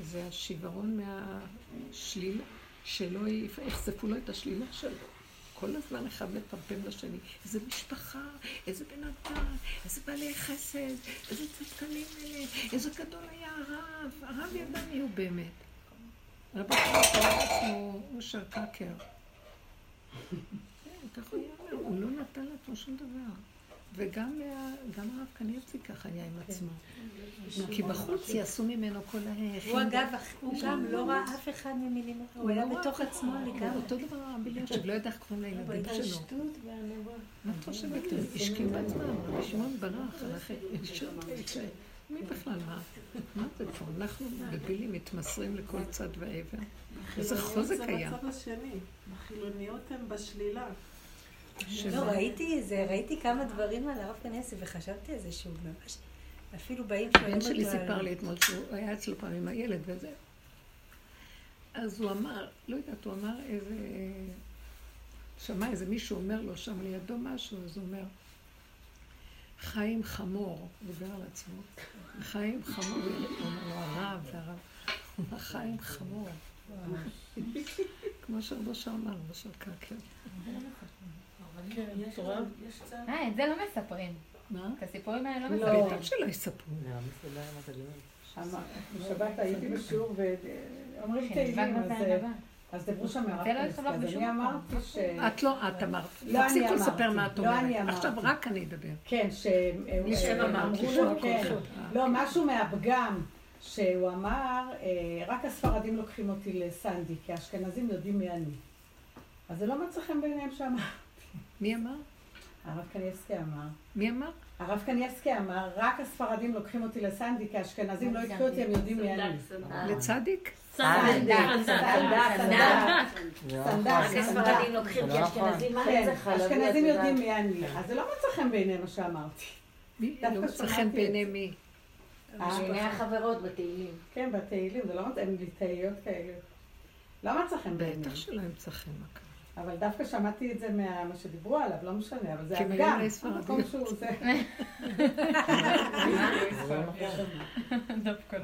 זה השיוורון מהשלילה, שלא יחשפו לו את השלילה שלו. כל הזמן אחד מפמפם לשני. איזה משפחה, איזה בן אדם, איזה בעלי חסד, איזה צדקנים אלה, איזה גדול היה הרב. הרב ידע מי הוא באמת. רבי חיים עצמו אושר קקר. כן, ככה הוא אומר, הוא לא נתן לעצמו שום דבר. וגם הרב קניבסקי ככה היה עם עצמו. כי בחוץ יעשו ממנו כל ההכין. הוא אגב, הוא גם לא ראה אף אחד ממילים, הוא היה בתוך עצמו לגמרי. אותו דבר הרב אלישיב, לא יודע איך קוראים לילדים שלו. מה את חושבת? השקיעו בעצמם, רבי שמעון ברח, מי בכלל, מה? מה זה כבר? אנחנו בבילים מתמסרים לכל צד ועבר. איזה חוזק היה. זה בצד השני. החילוניות הן בשלילה. לא, ראיתי איזה, ראיתי כמה דברים על הרב כנסי וחשבתי על זה שהוא ממש, אפילו באים הבן שלי סיפר לי אתמול שהוא היה אצלו פעם עם הילד וזה. אז הוא אמר, לא יודעת, הוא אמר איזה... שמע איזה מישהו אומר לו שם לידו משהו, אז הוא אומר, חיים חמור, הוא דיבר על עצמו, חיים חמור, הוא אומר לו הרב, והרב, הוא חיים חמור. כמו שרבושר אמר, רבושר קרקר. כן, אה, את זה לא מספרים. מה? את הסיפורים האלה לא מספרים. בטח שלא יספרו. בשבת הייתי בשיעור ואומרים כן, תהילים, אז אז דיברו שם לא קניבסקי, התקבלה אז אני. אמרתי ש... את לא, את אמרת. לא אני תפסיקו אמרתי. לספר מה את לא אני אומרת. אמרתי. עכשיו רק אני אדבר. כן, ש... מישהו אה, אמר, אמרו לו, כן. אחד. לא, משהו מהפגם, שהוא אמר, אה, רק הספרדים לוקחים אותי לסנדי, כי האשכנזים יודעים מי אני. אז זה לא מצא חן בעיניהם שאמר. מי אמר? הרב קניבסקי אמר. מי אמר? הרב קניבסקי אמר, רק הספרדים לוקחים אותי לסנדי, כי האשכנזים לא יקחו אותי, הם יודעים מי אני. לצדיק? סנדק, סנדק, סנדק, רק סנדק. הספרדים לוקחים, כי אשכנזים, מה כן, אשכנזים. יודעים מי אני. אז זה לא מצא חן בעיניהם מה שאמרתי. לא מצא חן בעיני. מי? בעיני החברות בתהילים. כן, בתהילים, זה לא מצא, הם לי תהיות כאלה. לא מצא חן בעיניהם. בטח שלא ימצא חן מה קרה. אבל דווקא שמעתי את זה מה שדיברו עליו, לא משנה, אבל זה ספרדים. המקום שהוא זה.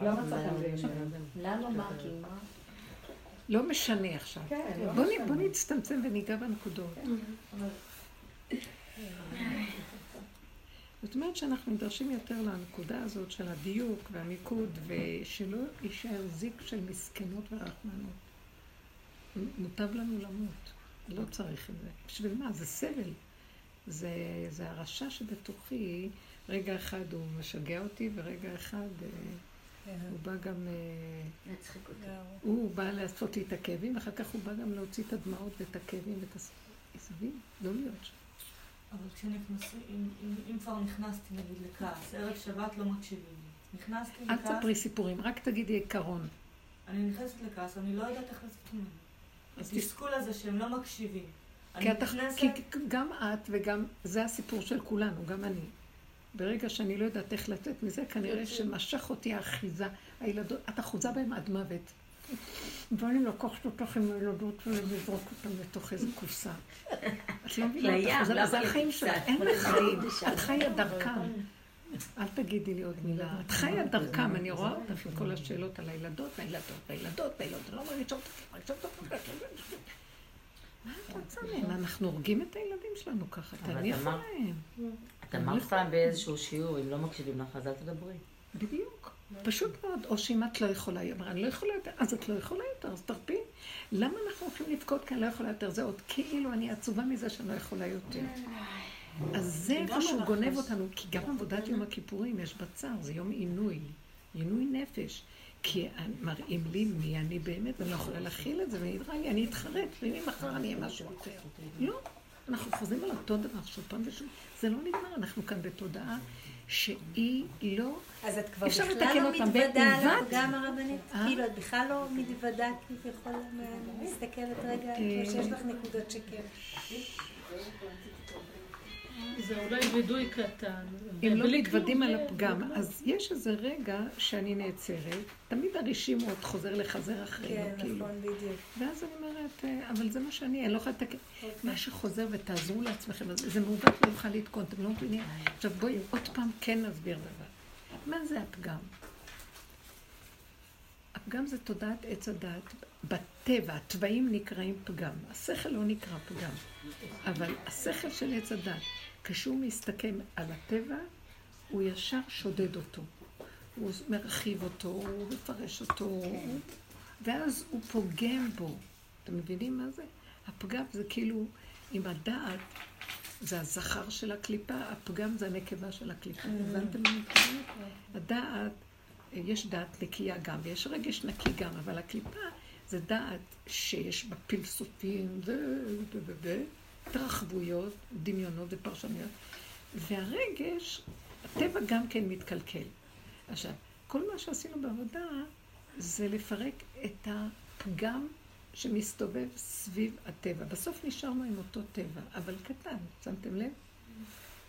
לא מצא. למה מה? מה? לא משנה עכשיו. כן, לא בוא נצטמצם וניגע בנקודות. זאת אומרת שאנחנו נדרשים יותר לנקודה הזאת של הדיוק והמיקוד, ושלא יישאר זיק של מסכנות ורחמנות. מוטב לנו למות, לא צריך את זה. בשביל מה? זה סבל. זה, זה הרשע שבתוכי, רגע אחד הוא משגע אותי, ורגע אחד אה, הוא בא גם... אה, להצחיק אותי. הוא בא לעשות לי את הכאבים, ואחר כך הוא בא גם להוציא את הדמעות ואת הכאבים ואת העשבים, לא להיות שם. אבל כשנכנסים, אם, כבר נכנסתי נגיד לכעס, ערב שבת לא מקשיבים לי. נכנסתי אל לכעס, תספרי סיפורים, רק תגידי עיקרון. אני נכנסת לכעס, אני לא יודעת איך לצאת ממנו. התסכול הזה שהם לא מקשיבים. כי, אתה, נכנסת, כי גם את וגם, זה הסיפור של כולנו, גם אני. ברגע שאני לא יודעת איך לצאת מזה, כנראה שמשך אותי האחיזה. הילדות, את אחוזה בהם עד מוות. ואני לקחת אותך עם הילדות ולזרוק אותם לתוך איזה קופסה. את לא מבינה, זה החיים? שלך, אין לך חיים, את חיה דרכם. אל תגידי לי עוד מילה. את חיה דרכם, אני רואה אותך עם כל השאלות על הילדות, הילדות, הילדות, הילדות, לא מרגישות אותך, מה את רוצה מהם? אנחנו הורגים את הילדים שלנו ככה, תניחו להם. את אמרת פעם באיזשהו שיעור, אם לא מקשיבים לך, אז אל תדברי. בדיוק. פשוט מאוד, או שאם את לא יכולה, היא אמרה, אני לא יכולה יותר, אז את לא יכולה יותר, אז תרפי. למה אנחנו הולכים לבכות כי אני לא יכולה יותר? זה עוד כאילו אני עצובה מזה שאני לא יכולה יותר. אז זה איפה שהוא גונב אותנו, כי גם עבודת יום הכיפורים יש בצער, זה יום עינוי, עינוי נפש. כי מראים לי מי אני באמת, ואני לא יכולה להכיל את זה, ונראה לי, אני אתחרט, וממחר אני אהיה משהו אחר. לא, אנחנו חוזרים על אותו דבר שוב פעם ושוב. זה לא נגמר, אנחנו כאן בתודעה שהיא לא... אז את כבר בכלל לא מתוודה על. הפגם הרבנית? אה? כאילו, את בכלל לא מתוודה כביכול, מסתכלת רגע, אה. כמו שיש לך נקודות שכן. זה אולי וידוי קטן. אם לא מתוודים על הפגם, אז יש איזה רגע שאני נעצרת, תמיד הרישים עוד חוזר לחזר אחרינו, כן, כאילו. נכון, בדיוק. ואז אני אומרת, אה, אבל זה מה שאני, אני לא יכולה לתקן. מה שחוזר ותעזרו לעצמכם, זה מעוות לא יוכל לתקון, אתם לא מבינים? עכשיו בואי עוד פעם כן נסביר דבר. מה זה הפגם? הפגם זה תודעת עץ הדעת. בטבע, התוואים נקראים פגם. השכל לא נקרא פגם. אבל השכל של עץ הדעת, כשהוא מסתכל על הטבע, הוא ישר שודד אותו. הוא מרחיב אותו, הוא מפרש אותו, הוא- ואז הוא פוגם בו. אתם מבינים מה זה? הפגם זה כאילו, עם הדעת, זה הזכר של הקליפה, הפגם זה הנקבה של הקליפה. הבנתם מה אני מתכוונת? הדעת, יש דעת נקייה גם, ויש רגש נקי גם, אבל הקליפה זה דעת שיש בה פלסופים ו... התרחבויות, דמיונות ופרשנויות. והרגש, הטבע גם כן מתקלקל. עכשיו, כל מה שעשינו בעבודה זה לפרק את הפגם שמסתובב סביב הטבע. בסוף נשארנו עם אותו טבע, אבל קטן, שמתם לב?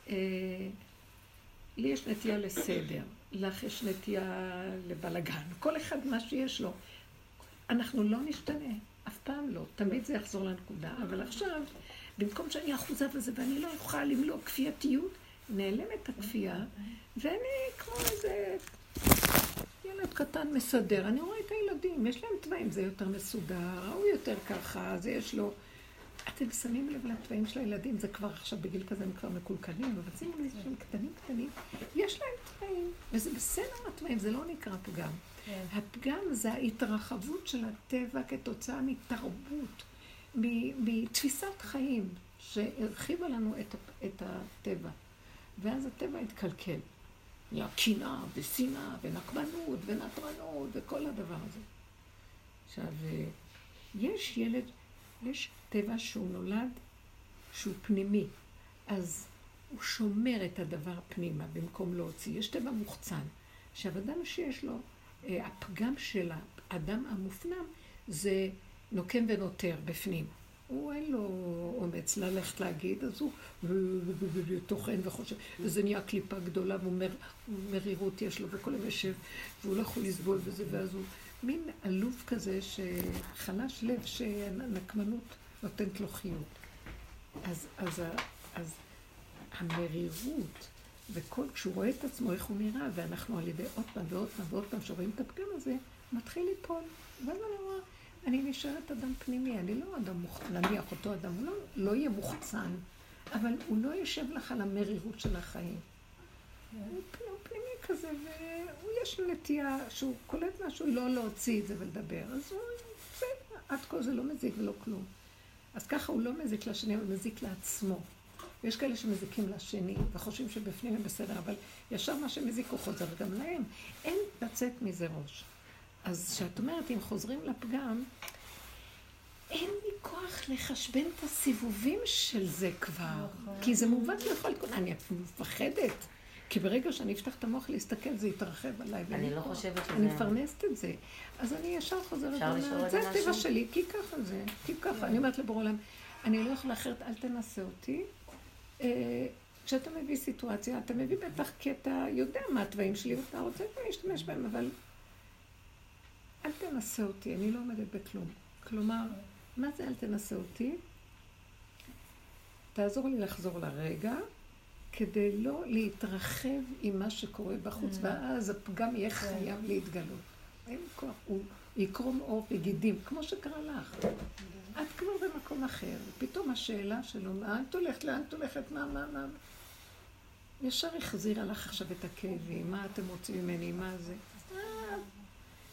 אה, לי יש נטייה לסדר, לך יש נטייה לבלגן, כל אחד מה שיש לו. אנחנו לא נשתנה, אף פעם לא, תמיד זה יחזור לנקודה, אבל עכשיו, במקום שאני אחוזה בזה ואני לא אוכל למלוא כפייתיות, נעלמת הכפייה, ואני כמו איזה ילד קטן מסדר. אני רואה את הילדים, יש להם תוואים, זה יותר מסודר, הוא יותר ככה, זה יש לו... אתם שמים לב לתוואים של הילדים, זה כבר עכשיו בגיל כזה הם כבר מקולקלים, אבל שימו לב שהם קטנים קטנים, יש להם תוואים, וזה בסדר התוואים, זה לא נקרא פגם. כן. הפגם זה ההתרחבות של הטבע כתוצאה מתרבות, מתפיסת חיים שהרחיבה לנו את, את הטבע. ואז הטבע התקלקל. נהיה קנאה ושנאה ונקמנות ונטרנות וכל הדבר הזה. עכשיו, אה, יש ילד, יש טבע שהוא נולד, שהוא פנימי, אז הוא שומר את הדבר פנימה במקום להוציא. יש טבע מוחצן. עכשיו, אדם שיש לו, אה, הפגם של האדם המופנם זה נוקם ונותר בפנים. הוא אין לו אומץ ללכת להגיד, אז הוא טוחן וחושב, וזה נהיה קליפה גדולה, והוא מר, מרירות יש לו, וכל היום יושב, והוא לא יכול לסבול בזה, ואז הוא מין עלוב כזה, שחלש לב, שנקמנות נותנת לו חיות. אז, אז, אז המרירות, וכל, כשהוא רואה את עצמו, איך הוא נראה, ואנחנו על ידי עוד פעם ועוד פעם ועוד פעם שרואים את הפגם הזה, מתחיל ליפול. ואז אני רואה, אני נשארת אדם פנימי, אני לא אדם מוחצן, נניח אותו אדם, הוא לא, לא יהיה מוחצן, אבל הוא לא יושב לך על המרירות של החיים. הוא פ- הוא פנימי כזה, ויש לו נטייה שהוא קולט משהו, לא להוציא את זה ולדבר. אז הוא, בסדר, עד כה זה לא מזיק ולא כלום. אז ככה הוא לא מזיק לשני, הוא מזיק לעצמו. ויש כאלה שמזיקים לשני, וחושבים שבפנים הם בסדר, אבל ישר מה שמזיק הוא חוזר גם להם. אין לצאת מזה ראש. אז כשאת אומרת, אם חוזרים לפגם, אין לי כוח לחשבן את הסיבובים של זה כבר. כי זה מעוות לכל כל... אני מפחדת. כי ברגע שאני אפתח את המוח להסתכל, זה יתרחב עליי. אני לא. חושבת שזה- אני מפרנסת את זה. אז אני ישר חוזרת ואומרת, זה הטבע? שלי, כי ככה זה, כי ככה. אני אומרת לבורא עולם, אני לא יכולה אחרת, אל תנסה אותי. אה, כשאתה מביא סיטואציה, אתה מביא בטח כי אתה יודע מה התוואים שלי ואתה רוצה להשתמש בהם, אבל אל תנסה אותי, אני לא עומדת בכלום. כלומר, מה זה אל תנסה אותי? תעזור לי לחזור לרגע, כדי לא להתרחב עם מה שקורה בחוץ, ואז הפגם יהיה חייב להתגלות. אין כוח, הוא יקרום עור וגידים, כמו שקרה לך. את כבר במקום אחר, ופתאום השאלה שלו, לאן את הולכת, לאן את הולכת, מה, מה, מה? ישר החזירה לך עכשיו את הכאבים, מה אתם רוצים ממני, מה זה?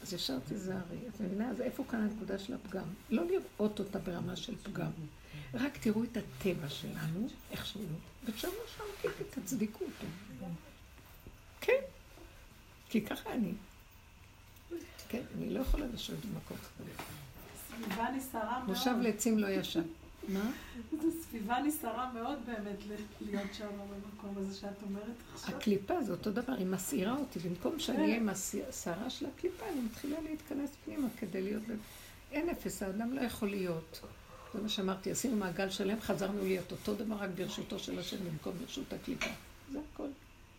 אז ישר תיזהרי. את מבינה? אז איפה כאן הנקודה של הפגם? לא לראות אותה ברמה של פגם. רק תראו את הטבע שלנו, איך שהוא, ותשארו שם, כי תצדיקו אותו. כן, כי ככה אני. כן, אני לא יכולה לשבת במקום. סביבה נסערה מאוד. מושב לעצים לא ישן. מה? זו סביבה נסערה מאוד באמת להיות שם במקום הזה שאת אומרת עכשיו. הקליפה זה אותו דבר, היא מסעירה אותי. במקום שאני אהיה עם הסערה של הקליפה, אני מתחילה להתכנס פנימה כדי להיות... אין אפס, האדם לא יכול להיות. זה מה שאמרתי, עשינו מעגל שלם, חזרנו להיות אותו דבר רק ברשותו של השם במקום ברשות הקליפה. זה הכל.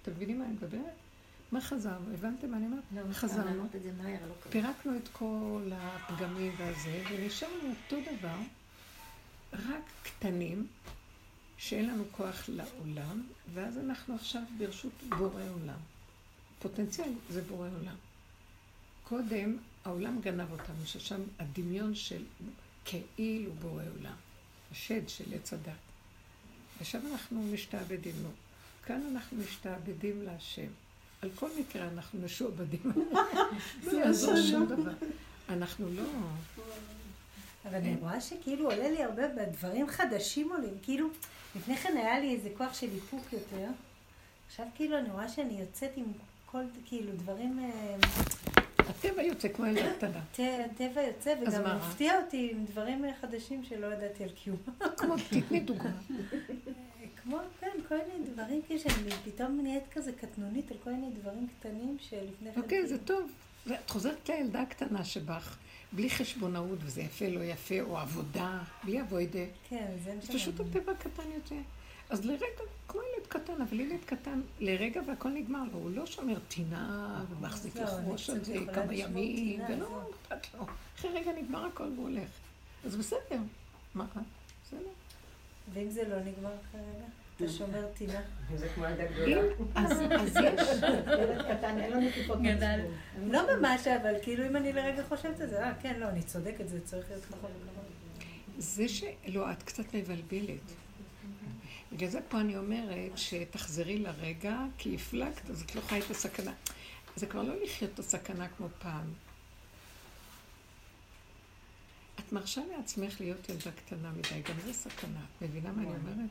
אתם מבינים מה אני מדברת? מה חזרנו? הבנתם מה אני אומרת? לא, חזרנו. לא. פירקנו את כל הפגמים והזה, ונשארנו אותו דבר, רק קטנים, שאין לנו כוח לעולם, ואז אנחנו עכשיו ברשות בורא עולם. פוטנציאל זה בורא עולם. קודם העולם גנב אותנו, ששם הדמיון של כאילו בורא עולם, השד של עץ הדת. ושם אנחנו משתעבדים לו. כאן אנחנו משתעבדים להשם. על כל מקרה אנחנו משועבדים. לא יעזור שום דבר. אנחנו לא... אבל אני רואה שכאילו עולה לי הרבה בדברים חדשים עולים, כאילו, לפני כן היה לי איזה כוח של איפוק יותר, עכשיו כאילו אני רואה שאני יוצאת עם כל, כאילו, דברים, אה, הטבע יוצא כמו ילדה קטנה. ט- טבע יוצא, וגם? מפתיע אותי עם דברים אה, חדשים שלא ידעתי על קיומם. כמו, תתני דוגמה. כמו, כן, כל מיני דברים, כאילו שאני פתאום נהיית כזה קטנונית על כל מיני דברים קטנים שלפני כן... אוקיי, זה כאילו- טוב. את חוזרת לילדה הקטנה שבך, בלי חשבונאות, וזה יפה, לא יפה, או עבודה, בלי אבוידה. כן, זה אז פשוט הטבע קטן יוצא. אז לרגע, כמו ילד קטן, אבל ילד קטן, לרגע והכל נגמר לו, הוא לא שומר טינה, ומחזיק קצת על זה כמה ימים, ולא. אכפת לו. אחרי רגע נגמר הכל והוא הולך. אז בסדר, מה? בסדר. ואם זה לא נגמר אחרי רגע? אתה שומר טינה. זה כמו ילדה גדולה. אז אז יש, ילד קטן, אין לו נקיפות גדל. לא ממש, אבל כאילו אם אני לרגע חושבת על זה, אה, כן, לא, אני צודקת, זה צריך להיות ככה וככה. זה שלא, את קצת מבלבלת. בגלל זה פה אני אומרת שתחזרי לרגע, כי הפלגת, אז את לא חי את הסכנה. זה כבר לא לחיות את הסכנה כמו פעם. את מרשה לעצמך להיות ילדה קטנה מדי, גם זה סכנה. מבינה מה אני אומרת?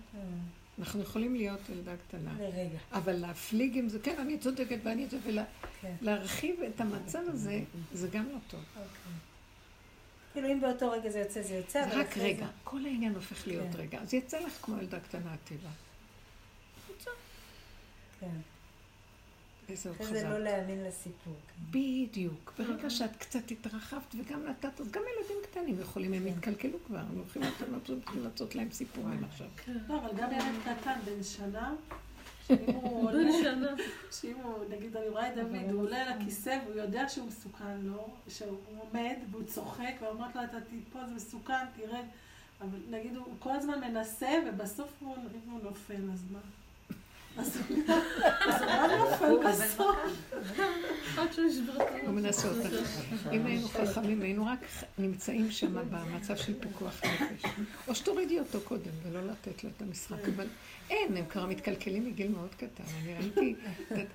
אנחנו יכולים להיות ילדה קטנה. לרגע. אבל להפליג עם זה, כן, אני צודקת ואני זה, כן. ולהרחיב את המצב הזה, זה גם לא טוב. אוקיי. כאילו אם באותו רגע זה יוצא, זה יוצא, אבל רק רגע, זה- כל העניין הופך להיות כן. רגע. אז יצא לך כמו ילדה קטנה הטבע. כן. וזהו, אחרי זה חזק. לא להאמין לסיפור. כן. בדיוק. ברגע שאת קצת התרחבת וגם נתת, אז גם ילדים קטנים יכולים, הם יתקלקלו כבר, הם הולכים לעשות להם סיפורים עכשיו. לא, אבל גם ילד קטן בן שנה, שאם הוא עולה, שאם הוא, נגיד, אני רואה את דוד, הוא עולה על הכיסא והוא יודע שהוא מסוכן לו, שהוא עומד והוא צוחק ואומרת לו, אתה תיפול, זה מסוכן, תרד. אבל נגיד, הוא כל הזמן מנסה ובסוף הוא נופל, אז מה? אז לא. הוא מנסה אותך. אם היינו חכמים, היינו רק נמצאים שם במצב של פיקוח נפש. או שתורידי אותו קודם ולא לתת לו את המשחק. אבל אין, הם כבר מתקלקלים מגיל מאוד קטן. אני ראיתי,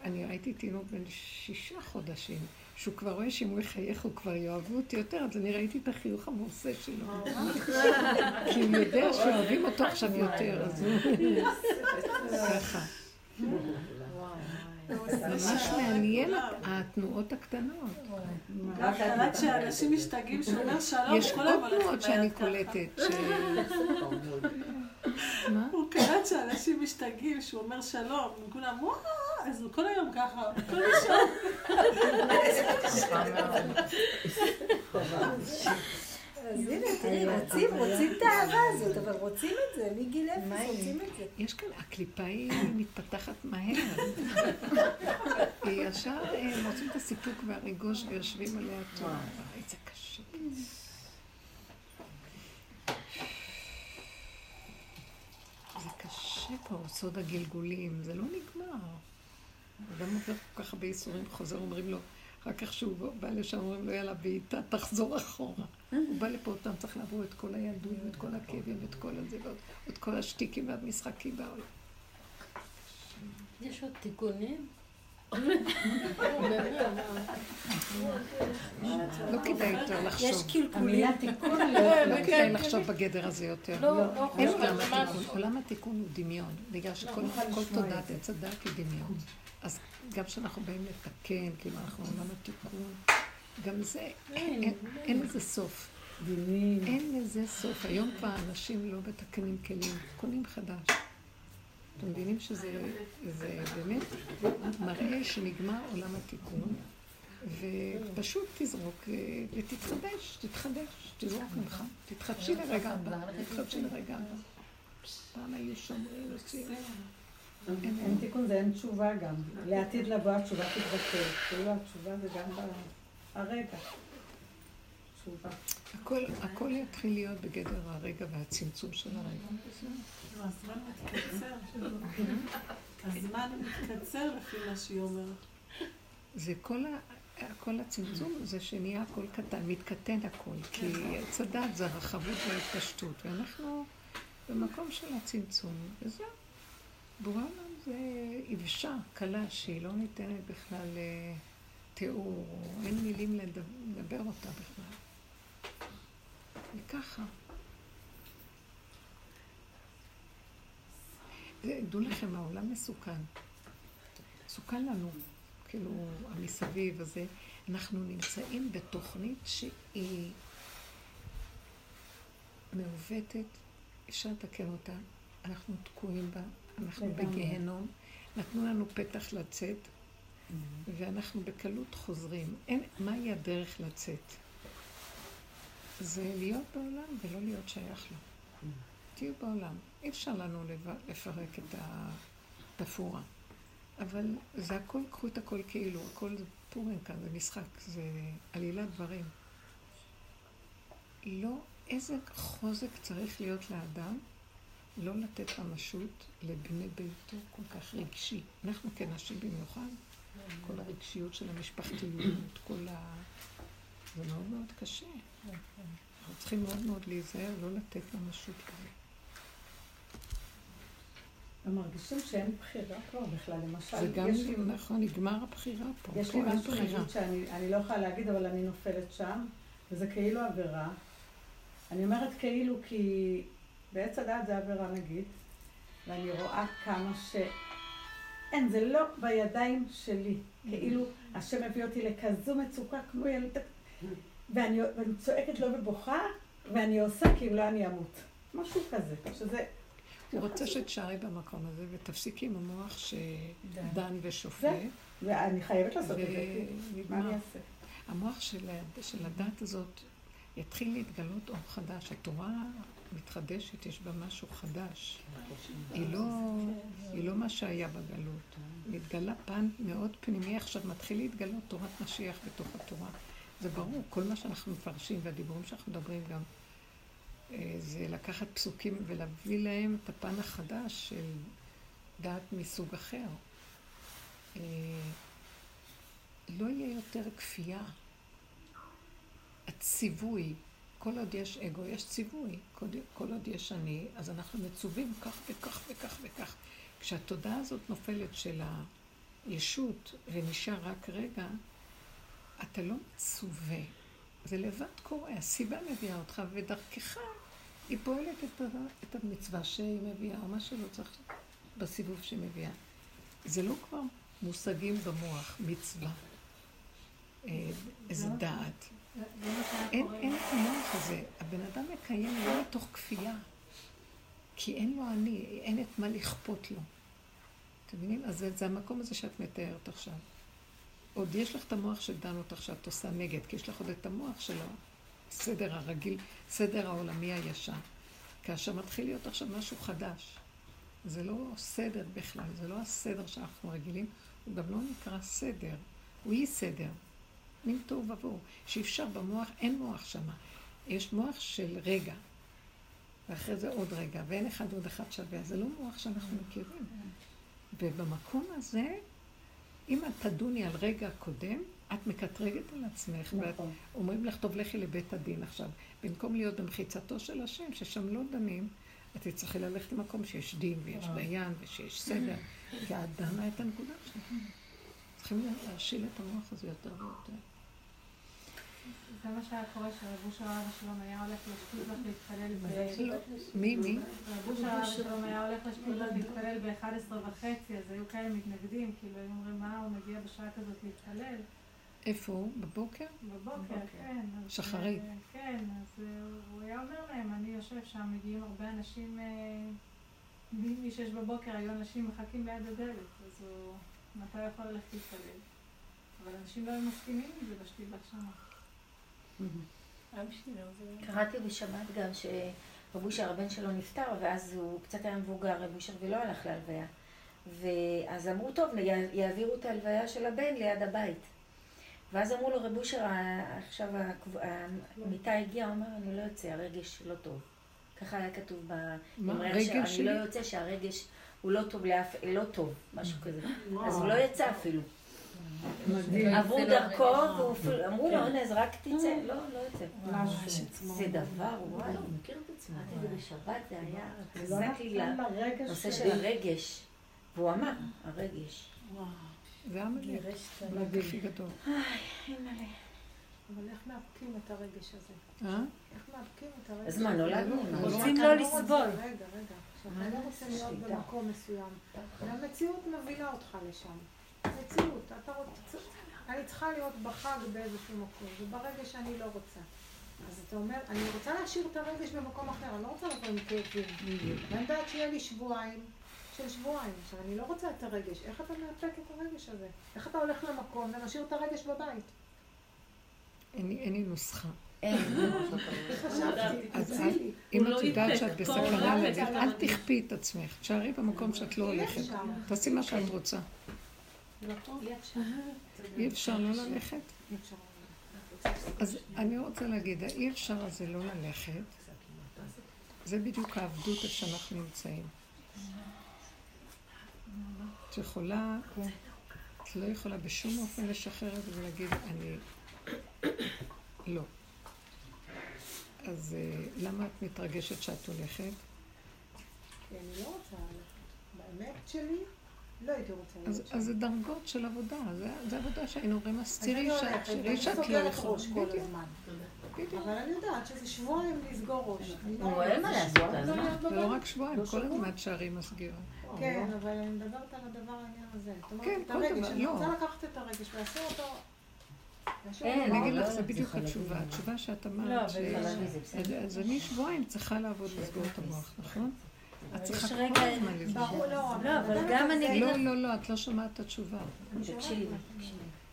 אני ראיתי תינוק בן שישה חודשים, שהוא כבר רואה שאם הוא יחייך הוא כבר יאהבו אותי יותר, אז אני ראיתי את החיוך המעושה שלו. כי הוא יודע שאוהבים אותו עכשיו יותר, אז הוא... ככה. ממש מעניין התנועות הקטנות. רק קלט שאנשים משתגעים שהוא אומר שלום, יש כל עוד תנועות שאני. קולטת. הוא קלט שאנשים משתגעים, שהוא אומר שלום, וכולם וואו, אז הוא כל היום ככה, כל השעה. אז הנה, תראי, רוצים, רוצים את האהבה הזאת, אבל רוצים את זה, מגיל אפס רוצים את זה. יש כאן, הקליפה היא מתפתחת מהר. היא ישר אה, מוצאים את הסיפוק והריגוש ויושבים עליה טוב. וואי, זה קשה. זה קשה פה, סוד הגלגולים, זה לא נגמר. אדם עובר כל כך הרבה ייסורים, חוזר, אומרים לו, אחר כך שהוא בא לשם, אומרים לו, יאללה, בעיטה, תחזור אחורה. הוא בא לפה, אותם צריך לעבור את כל הילדות, ואת כל הכאבים, ואת כל הזה, ואת כל השטיקים והמשחקים בעולם. יש עוד תיקונים? לא כדאי יותר יש לחשוב. קלקולים. המילה תיקון לא כדאי לחשוב בגדר הזה יותר. לא, לא, אין לא, עולם. התיקון. עולם התיקון הוא דמיון, בגלל שכל תודעת את זה. עץ הדת היא דמיון. אז גם כשאנחנו באים לתקן, כאילו אנחנו עולם התיקון, גם זה, אין- אין לזה סוף. אין לזה סוף. היום כבר אנשים לא מתקנים כלים, קונים חדש. אתם מבינים שזה זה באמת מראה שנגמר עולם התיקון, ופשוט תזרוק אה, ותתחדש, תתחדש, תזרוק ממך, תתחדשי לרגע הבא, תתחדשי לרגע הבא. פעם היו שומרים, עושים. אין- אין תיקון זה אין תשובה גם. לעתיד לבוא התשובה תתבטל. כאילו התשובה זה גם הרגע. תשובה. הכל, הכל יתחיל להיות בגדר הרגע והצמצום של הרגע. הזמן מתקצר. הזמן מתקצר לפי מה שהיא אומרת. זה כל, ה, כל הצמצום זה שנהיה הכל קטן, מתקטן הכל, כי עץ הדת זה הרחבות וההתפשטות, ואנחנו במקום של הצמצום, וזהו. בורא עולם זה יבשה, קלה, שהיא לא ניתנת בכלל לתיאור, או אין מילים לדבר, אותה בכלל. וככה. דעו לכם, העולם מסוכן. מסוכן לנו. כאילו, המסביב הזה, אנחנו נמצאים בתוכנית שהיא מעוותת, אפשר לתקן אותה, אנחנו תקועים בה, אנחנו. בגיהנום, נתנו לנו פתח לצאת, ואנחנו בקלות חוזרים. אין, מהי הדרך לצאת? זה להיות בעולם ולא להיות שייך לו. תהיו בעולם. אי אפשר לנו לפרק את התפאורה. אבל זה הכל, קחו את הכל כאילו, הכל זה פורים כאן, זה משחק, זה עלילת דברים. לא, איזה חוזק צריך להיות לאדם לא לתת ממשות לבני ביתו כל כך רגשי. אנחנו כנשים במיוחד, כל הרגשיות של המשפחתיות, כל ה... זה מאוד מאוד קשה. אנחנו צריכים מאוד מאוד להיזהר, לא לתת ממשות כזה. הם מרגישים שאין בחירה כבר בכלל, למשל. זה גם, לי- נכון, נגמר הבחירה פה. יש פה לי משהו. נגיד שאני אני לא יכולה להגיד, אבל אני נופלת שם, וזה כאילו עבירה. אני אומרת כאילו כי בעץ הדעת זה עבירה נגיד, ואני רואה כמה ש... אין, זה לא בידיים שלי. כאילו, השם הביא אותי לכזו מצוקה כמו ילד... ואני, ואני צועקת לו ובוכה, ואני עושה כאילו לא אני אמות. משהו כזה, שזה... הוא רוצה שתשארי במקום הזה ותפסיקי עם המוח שדן ושופט. ואני חייבת לעשות את זה, מה. אני אעשה? המוח של, של הדת הזאת יתחיל להתגלות אור חדש. התורה מתחדשת, יש בה משהו חדש. היא לא, היא לא מה שהיה בגלות. מתגלה פן מאוד פנימי, עכשיו מתחיל להתגלות תורת משיח בתוך התורה. זה ברור, כל מה שאנחנו מפרשים והדיבורים שאנחנו מדברים גם, אה, זה לקחת פסוקים ולהביא להם את הפן החדש של דת מסוג אחר. אה, לא יהיה יותר כפייה. הציווי, כל עוד יש אגו, יש ציווי. כל, כל עוד יש אני, אז אנחנו מצווים כך וכך וכך וכך. כשהתודעה הזאת נופלת של הישות ונשאר רק רגע, אתה לא מצווה. זה לבד קורה, הסיבה מביאה אותך, ודרכך היא פועלת את, ה, את המצווה שהיא מביאה, או מה שלא צריך בסיבוב שהיא מביאה. זה לא כבר מושגים במוח, מצווה, אה, איזה לא. דעת. אין. אין את המוח הזה. הבן אדם מקיים לא מתוך כפייה. כי אין לו אני, אין את מה לכפות לו. אתם מבינים? אז זה, זה המקום הזה שאת מתארת עכשיו. עוד יש לך את המוח שדן אותך שאת עושה נגד, כי יש לך עוד את המוח של הסדר הרגיל, סדר העולמי הישן. כאשר מתחיל להיות עכשיו משהו חדש. זה לא סדר בכלל, זה לא הסדר שאנחנו רגילים, הוא גם לא נקרא סדר, הוא אי סדר. מין תוהו ובוהו, שאי אפשר במוח, אין מוח שמה. יש מוח של רגע, ואחרי זה עוד רגע, ואין אחד עוד אחד שווה, זה לא מוח שאנחנו מכירים. ובמקום הזה, אם את תדוני על רגע קודם, את מקטרגת על עצמך, ואת נכון. אומרים לך, טוב, לכי לבית הדין עכשיו. במקום להיות במחיצתו של השם, ששם לא דנים, את תצטרכי ללכת למקום שיש דין ויש דיין ושיש סדר, כי את דנה את הנקודה שלך. צריכים להשיל את המוח הזה יותר ויותר. זה מה שהיה קורה שרב אושר הרב שלום היה הולך לשטוזלך להתפלל ב... מי, מי? רב אושר הרב שלום היה הולך לשטוזלך להתפלל ב-11 וחצי, אז היו כאלה מתנגדים, כאילו היו אומרים, מה, הוא מגיע בשעה כזאת להתפלל? איפה הוא? בבוקר? בבוקר, כן. שחרית. אה, כן, אז אה, הוא היה אומר להם, אני יושב שם, מגיעים הרבה אנשים, אה, מ- משש בבוקר היו אנשים מחכים ליד הדלת, אז הוא, מתי יכול ללכת להתפלל? אבל אנשים לא היו מסכימים עם זה בשתיבה שם. קראתי בשבת גם שרב אושר הבן שלו נפטר, ואז הוא קצת היה מבוגר, רב אושר, ולא הלך להלוויה. ואז אמרו, טוב, יעבירו את ההלוויה של הבן ליד הבית. ואז אמרו לו, רב אושר, עכשיו המיטה הגיעה, הוא אמר, אני לא יוצא, הרגש לא טוב. ככה היה כתוב מה, באמרי רגל השם, אני שלי? לא יוצא שהרגש הוא לא טוב לאף, לא טוב, משהו כזה. אז הוא לא יצא אפילו. מדהים. עברו דרכו, והוא אפילו- אמרו לו, הנה, אז רק תצא. לא, לא יוצא. זה דבר, וואי, אמרתי לי בשבת, זה היה, לא חזק לי נתן לרגש לנושא של- הרגש. והוא אמר, הרגש. זה המדהים. מדהים. הכי גדול. אבל איך מאבקים את הרגש הזה? אה? איך מאבקים את הרגש אז מה, נולדנו לא? רוצים לא לסבול. רגע, רגע. כשאתה לא רוצה להיות. במקום מסוים, והמציאות מובילה אותך לשם. מציאות, אתה רוצה... אני צריכה להיות בחג באיזשהו מקום, וברגע שאני לא רוצה. אז אתה אומר, אני רוצה להשאיר את הרגש במקום אחר, אני לא רוצה לבוא עם כאבים. ואני יודעת שיהיה לי שבועיים של שבועיים. עכשיו, אני לא רוצה את הרגש. איך אתה מאפק את הרגש הזה? איך אתה הולך למקום ומשאיר את הרגש בבית? אין לי- אין לי נוסחה. אם לא את יודעת איפק, שאת בסכנה אל. תכפי את עצמך. תשארי במקום שאת לא הולכת. תעשי מה שאת רוצה. אי אפשר לא ללכת? אז אני רוצה להגיד, האי אפשר הזה לא ללכת, זה בדיוק העבדות איפה שאנחנו נמצאים. את יכולה, את לא יכולה בשום אופן לשחרר את זה ולהגיד, אני לא. אז אה, למה את מתרגשת שאת הולכת? כי אני לא רוצה ללכת. שלי, לא הייתי רוצה אז, להיות שם. אז זה דרגות של עבודה, זה, זה עבודה שהיינו אומרים, אז תראי אני שאת, לא יכולה. ראש כל בדיוק, הזמן. בדיוק. אבל אני יודעת שזה שבועיים לסגור ראש. אני נו, לא- אין מה לעשות, לא מה? זה לא בבית. רק שבועיים, לא כל. הזמן שערים מסגירה. כן, אבל אני מדברת על הדבר העניין הזה. כן, את כל דבר, אני לא. רוצה לקחת את הרגש ולהסיר אותו. אני אגיד. לך, זה לא, בדיוק התשובה. התשובה שאת לא, אמרת, אז אני שבועיים צריכה לעבוד לסגור את המוח, נכון? את צריכה כל הזמן. ברור, לא, לא, אבל גם אני. אגיד לא, לך- לא, לא, את לא שומעת את התשובה.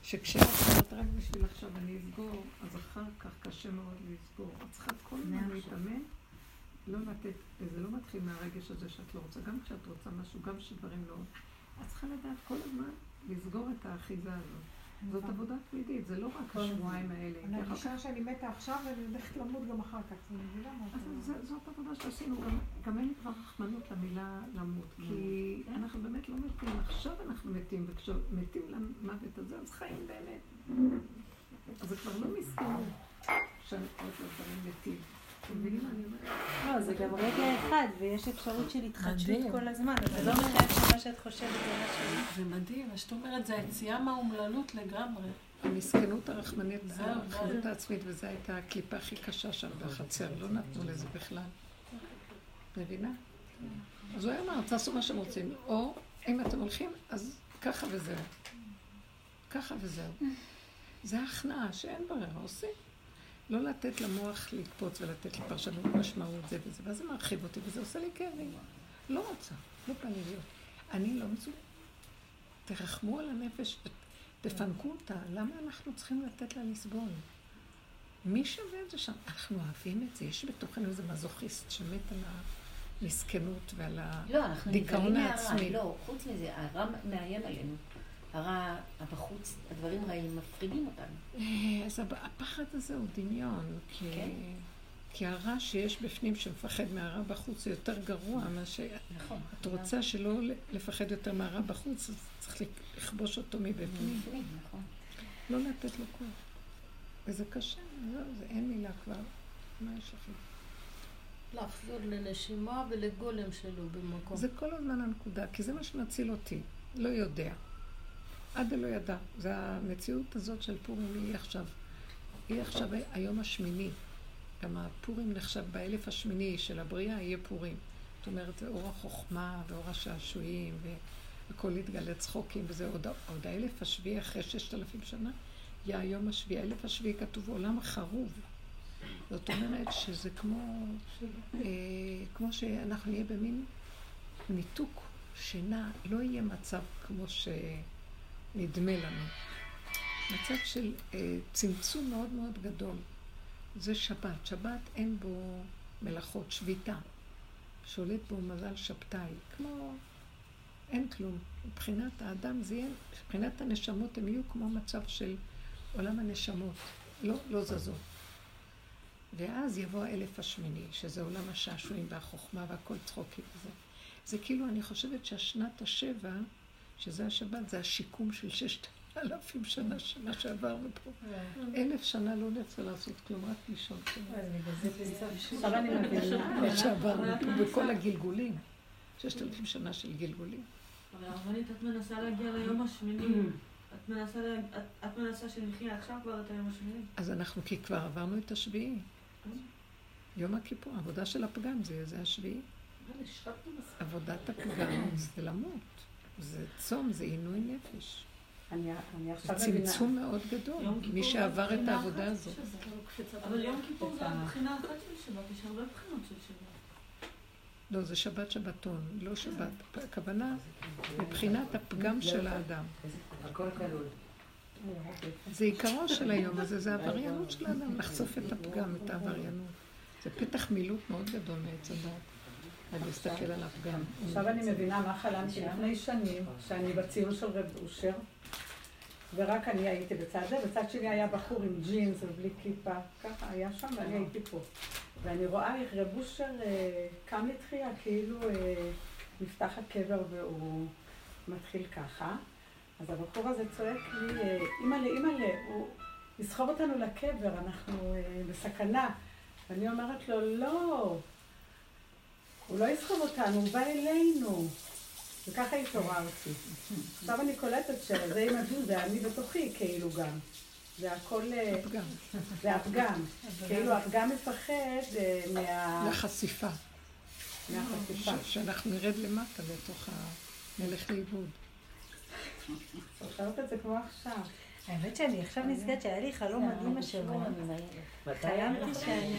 שכשאת אומרת רק בשביל עכשיו אני אסגור, אז אחר כך קשה מאוד לסגור. את צריכה כל הזמן להתאמן, לא לתת, זה לא מתחיל מהרגש הזה שאת לא רוצה, גם כשאת רוצה משהו, גם כשדברים לא... את צריכה לדעת כל הזמן לסגור את האחיזה הזאת. זאת עבודה תמידית, זה לא רק השבועיים האלה. אני מרגישה שאני מתה עכשיו ואני הולכת למות גם אחר כך. אני מבינה מה את אז אומרת. זה- זאת עבודה שעשינו, גם, אין לי כבר רחמנות למילה למות, כי אנחנו באמת לא מתים, עכשיו אנחנו מתים, וכשמתים למוות הזה, אז חיים באמת. אז זה כבר לא מסכנות שאנחנו עוד דברים מתים. לא, זה גם רגע אחד, ויש אפשרות של התחדשות. כל הזמן, אז זה לא מחייב שמה שאת חושבת זה מה ש... זה מדהים, מה שאת אומרת, זה היציאה מהאומללות לגמרי. המסכנות הרחמנית, זהו, הרחמנות. העצמית, וזו הייתה הקליפה הכי קשה שם בחצר, לא נתנו לזה בכלל. מבינה? אז הוא היה אמר, תעשו מה שאתם רוצים, או אם אתם הולכים, אז ככה וזהו. ככה וזהו. זה הכנעה שאין ברירה, עושים. לא לתת למוח לקפוץ ולתת לי פרשנות משמעות זה וזה, ואז זה מרחיב אותי וזה עושה לי כאבים. לא רוצה, לא בא לי להיות. אני לא מצו... תרחמו על הנפש, תפנקו אותה. למה אנחנו צריכים לתת לה לסבול? מי שווה את זה שם? אנחנו אוהבים את זה. יש בתוכנו איזה מזוכיסט שמת על המסכנות ועל ה... לא, אנחנו נבהלים מהרע. העצמי. לא, חוץ מזה, הרע מאיים עלינו. הרע בחוץ, הדברים רעים מפחידים אותנו. אה, אז הפ- הפחד הזה הוא דמיון, כי... כן. כי הרע שיש בפנים שמפחד מהרע בחוץ זה יותר גרוע מאשר... נכון. את רוצה שלא לפחד יותר מהרע בחוץ, אז צריך לכבוש אותו מבפנים. בפנים, נכון. לא לתת לו כוח. וזה קשה, זהו, זה אין מילה כבר. מה יש לכם? לחזור לנשימה ולגולם שלו במקום. זה כל הזמן הנקודה, כי זה מה שמציל אותי. לא יודע. עד לא ידע. זה המציאות הזאת של פורים היא עכשיו. היא עכשיו היום השמיני. גם הפורים נחשב באלף השמיני של הבריאה, יהיה פורים. זאת אומרת, זה אור החוכמה ואור השעשועים, והכל יתגלה צחוקים, וזה עוד, עוד האלף השביעי אחרי ששת אלפים שנה, יהיה היום השביעי. האלף השביעי כתוב עולם חרוב. זאת אומרת שזה כמו, אה, כמו שאנחנו נהיה במין ניתוק, שינה, לא יהיה מצב כמו שנדמה לנו. מצב של אה, צמצום מאוד מאוד גדול. זה שבת. שבת אין בו מלאכות, שביתה. שולט בו מזל שבתאי. כמו... אין כלום. מבחינת האדם זה יהיה, מבחינת הנשמות הם יהיו כמו מצב של עולם הנשמות. לא, לא זזות. ואז יבוא האלף השמיני, שזה עולם השעשועים והחוכמה והכל צחוקים וזה. זה כאילו, אני חושבת שהשנת השבע, שזה השבת, זה השיקום של ששת אלפים שנה, שנה שעברנו פה. אלף שנה לא נרצה לעשות כלום, רק לישון. עכשיו אני מבינה. מה שעברנו פה בכל הגלגולים. ששת אלפים שנה של גלגולים. אבל הרבנית, את מנסה להגיע ליום השמיני. את מנסה, את- שנחיה עכשיו כבר את היום השמיני. אז אנחנו, כי כבר עברנו את השביעי. יום הכיפור, העבודה של הפגם זה השביעי. עבודת הפגם זה למות. זה צום, זה עינוי נפש. אני אני זה עכשיו מבינה. צמצום מאוד גדול. מי זה שעבר את העבודה הזאת. אבל יום כיפור את זה הבחינה אחת של שבת, יש הרבה בחינות של שבת. לא, זה שבת שבתון, לא שבת. הכוונה מבחינת הפגם של האדם. הכל כלול. זה עיקרו של היום הזה, זה העבריינות של האדם, לחשוף את הפגם, את העבריינות. זה פתח מילוט מאוד גדול מעץ הדת, ולהסתכל על הפגם. עכשיו אני מבינה מה חלמתי לפני שנים, שאני בציון של רב אושר, ורק אני הייתי בצד זה, בצד שני היה בחור עם ג'ינס ובלי כיפה, ככה היה שם ואני הייתי פה. ואני רואה איך רב אושר אה, קם לתחייה, כאילו אה, נפתח הקבר והוא מתחיל ככה. אז הבחור הזה צועק לי, אימא'לה, אימא'לה, הוא יסחוב אותנו לקבר, אנחנו אה, בסכנה. ואני אומרת לו, לא, הוא לא יסחוב אותנו, הוא בא אלינו. וככה התעוררתי. עכשיו אני קולטת שזה עם הדין, זה אני בתוכי כאילו גם. זה הכל... אה, הפגם. זה הפגם. כאילו הפגם מפחד אה, מה... מהחשיפה. ש- שאנחנו נרד למטה לתוך ה... נלך לאיבוד. זוכרת את זה כמו עכשיו. האמת שאני עכשיו נזכרת שהיה לי חלום מדהים השבוע. מתי? חלמתי שאני...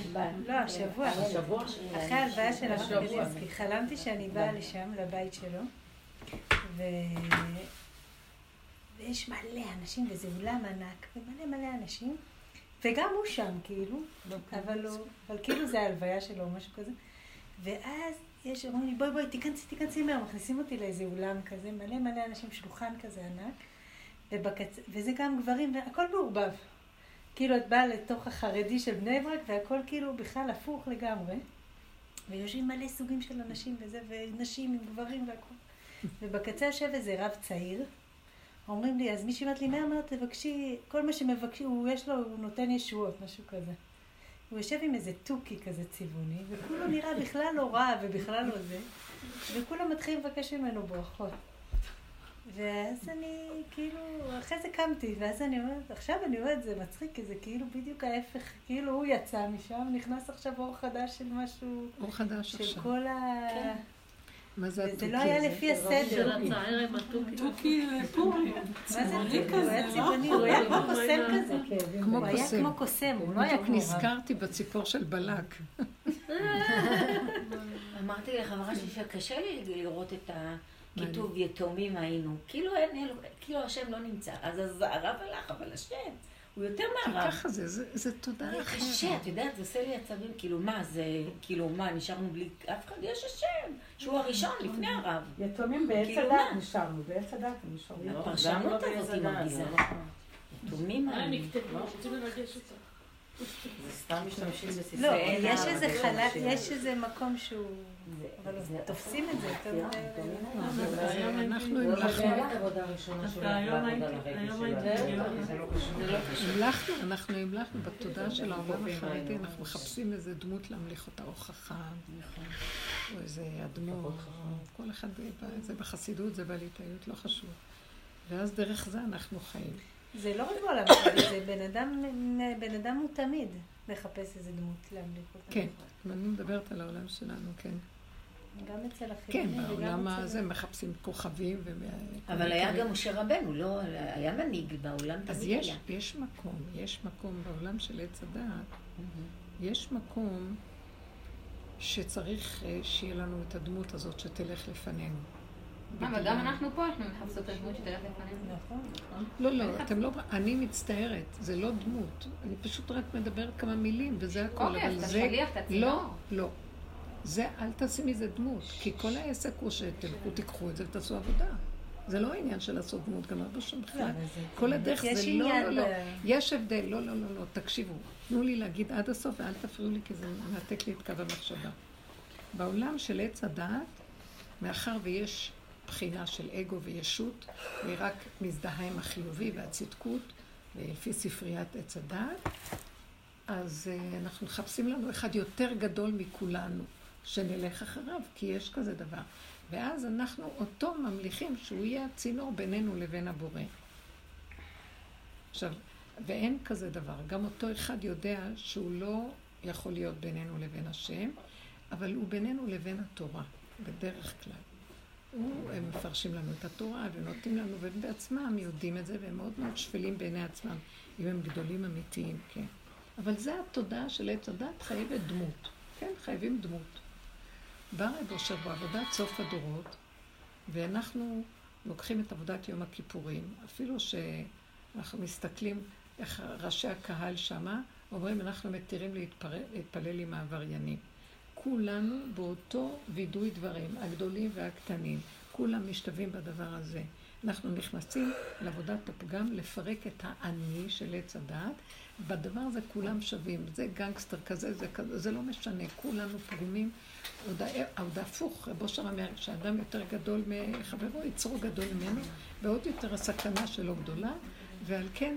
לא, השבוע. אחרי ההלוויה של. קניבסקי. חלמתי שאני באה לשם, לבית שלו, ו... ויש מלא אנשים, וזה אולם ענק, ומלא מלא אנשים, וגם הוא שם, כאילו, אבל, הוא, אבל כאילו זה ההלוויה שלו או משהו כזה. ואז יש, אומרים לי, בואי בואי, תיכנסי, תיכנסי מהר, מכניסים אותי לאיזה אולם כזה, מלא מלא אנשים, שולחן כזה ענק, ובקצ... וזה גם גברים, והכל מעורבב. כאילו את באה לתוך החרדי של בני ברק, והכל כאילו בכלל הפוך לגמרי. ויושבים מלא סוגים של אנשים וזה, ונשים עם גברים והכל. ובקצה יושב איזה רב צעיר. אומרים לי, אז מישהי אומרת לי, מהר מהר תבקשי, כל מה שמבקשים, הוא יש לו, הוא נותן ישועות, משהו כזה. הוא יושב עם איזה תוכי כזה צבעוני, וכולו נראה בכלל לא רע ובכלל לא זה, וכולם מתחילים לבקש ממנו ברכות. ואז אני, כאילו, אחרי זה קמתי, ואז אני אומרת, עכשיו אני אומרת, זה מצחיק, כי זה כאילו בדיוק ההפך, כאילו הוא יצא משם, נכנס עכשיו אור חדש של משהו, אור חדש של עכשיו. כל ה... מה זה וזה התוכי לא היה? לפי הסדר. של. תוכי לפורים. מה זה תוכי? הוא היה כזה, צבעוני, הוא היה כמו קוסם כזה. כמו הוא היה קוסם. כמו קוסם, הוא לא היה כמו רב. נזכרתי בציפור של בלק. אמרתי לחברה שלי שקשה לי לראות את הכיתוב יתומים היינו. כאילו אין אלו, כאילו השם לא נמצא. אז הרב הלך, אבל השם, הוא יותר כי מהרב. ככה זה, זה- זה תודעה זה אחרת. קשה, את יודעת, זה עושה לי עצבים, כאילו מה, זה, כאילו מה, נשארנו בלי אף אחד, יש השם, שהוא הראשון, לפני הרב. יתומים בעץ כאילו הדת? נשארנו, בעץ הדת הם נשארו. לא, הפרשנות לא הזאת היא הדת, מרגיזה. זה לא נכון. יתומים לרגש אותה. זה סתם משתמשים בסיסי. לא, יש איזה חלק, יש איזה מקום שהוא... אבל תופסים את זה יותר מדי. אנחנו לא המלכנו. לא. המלכנו, אנחנו המלכנו בתודעה של העולם החרדי, אנחנו מחפשים איזה דמות להמליך אותה, או חכם, או איזה אדמו"ר, כל אחד, זה בחסידות, זה בליטאיות, לא חשוב. ואז דרך זה אנחנו חיים. זה לא רק בעולם החרדי, זה בן אדם, בן אדם הוא תמיד מחפש איזה דמות להמליך אותה. כן, אני מדברת על העולם שלנו, כן. גם אצל כן, החילונים וגם בעולם אצל... הזה מחפשים כוכבים ו... אבל היה גם משה רבנו, לא? היה מנהיג בעולם, אז תמיד יש, היה. יש מקום, יש מקום בעולם של עץ הדעת, יש מקום שצריך אה, שיהיה לנו את הדמות הזאת שתלך לפנינו. אבל גם אנחנו פה, אנחנו מחפשות את הדמות שתלך לפנינו. נכון. לא, לא, אתם לא... אני מצטערת, זה לא דמות. אני פשוט רק מדברת כמה מילים, וזה הכל. אוקיי, אז אתה זה... שליח, אתה צינור. לא, לא. זה, אל תעשי מזה דמות, כי כל העסק הוא שתלכו, תיקחו את זה ותעשו עבודה. זה לא העניין של לעשות דמות, גם הרבה שם בכלל. אבל זה- כל הדרך יש זה לא, לא, לא. יש הבדל, לא, לא, לא, לא, תקשיבו. תנו לי להגיד עד הסוף ואל תפריעו לי, כי זה מנתק לי את קו המחשבה. בעולם של עץ הדעת, מאחר ויש בחינה של אגו וישות, והיא רק מזדהה עם החיובי והצדקות, לפי ספריית עץ הדעת, אז uh, אנחנו מחפשים לנו אחד יותר גדול מכולנו, שנלך אחריו, כי יש כזה דבר. ואז אנחנו אותו ממליכים שהוא יהיה הצינור בינינו לבין הבורא. עכשיו, ואין כזה דבר. גם אותו אחד יודע שהוא לא יכול להיות בינינו לבין השם, אבל הוא בינינו לבין התורה, בדרך כלל. הוא, הם מפרשים לנו את התורה ונותנים לנו, והם בעצמם יודעים את זה, והם מאוד מאוד שפלים בעיני עצמם, אם הם גדולים אמיתיים, כן. אבל זה התודעה של עץ הדת, חייבת דמות. כן, חייבים דמות. בא רב אושר בעבודת סוף הדורות, ואנחנו לוקחים את עבודת יום הכיפורים, אפילו שאנחנו מסתכלים איך ראשי הקהל שמה, אומרים, אנחנו מתירים להתפלל, להתפלל עם העבריינים. כולנו באותו וידוי דברים, הגדולים והקטנים. כולם משתווים בדבר הזה. אנחנו נכנסים לעבודת הפגם לפרק את האני של עץ הדעת. בדבר הזה כולם שווים. זה גנגסטר כזה, זה כזה, זה לא משנה. כולנו פגומים. עוד, ה- עוד הפוך, רבו שם אומר שאדם יותר גדול מחברו, יצרו גדול ממנו, ועוד יותר הסכנה שלו גדולה, ועל כן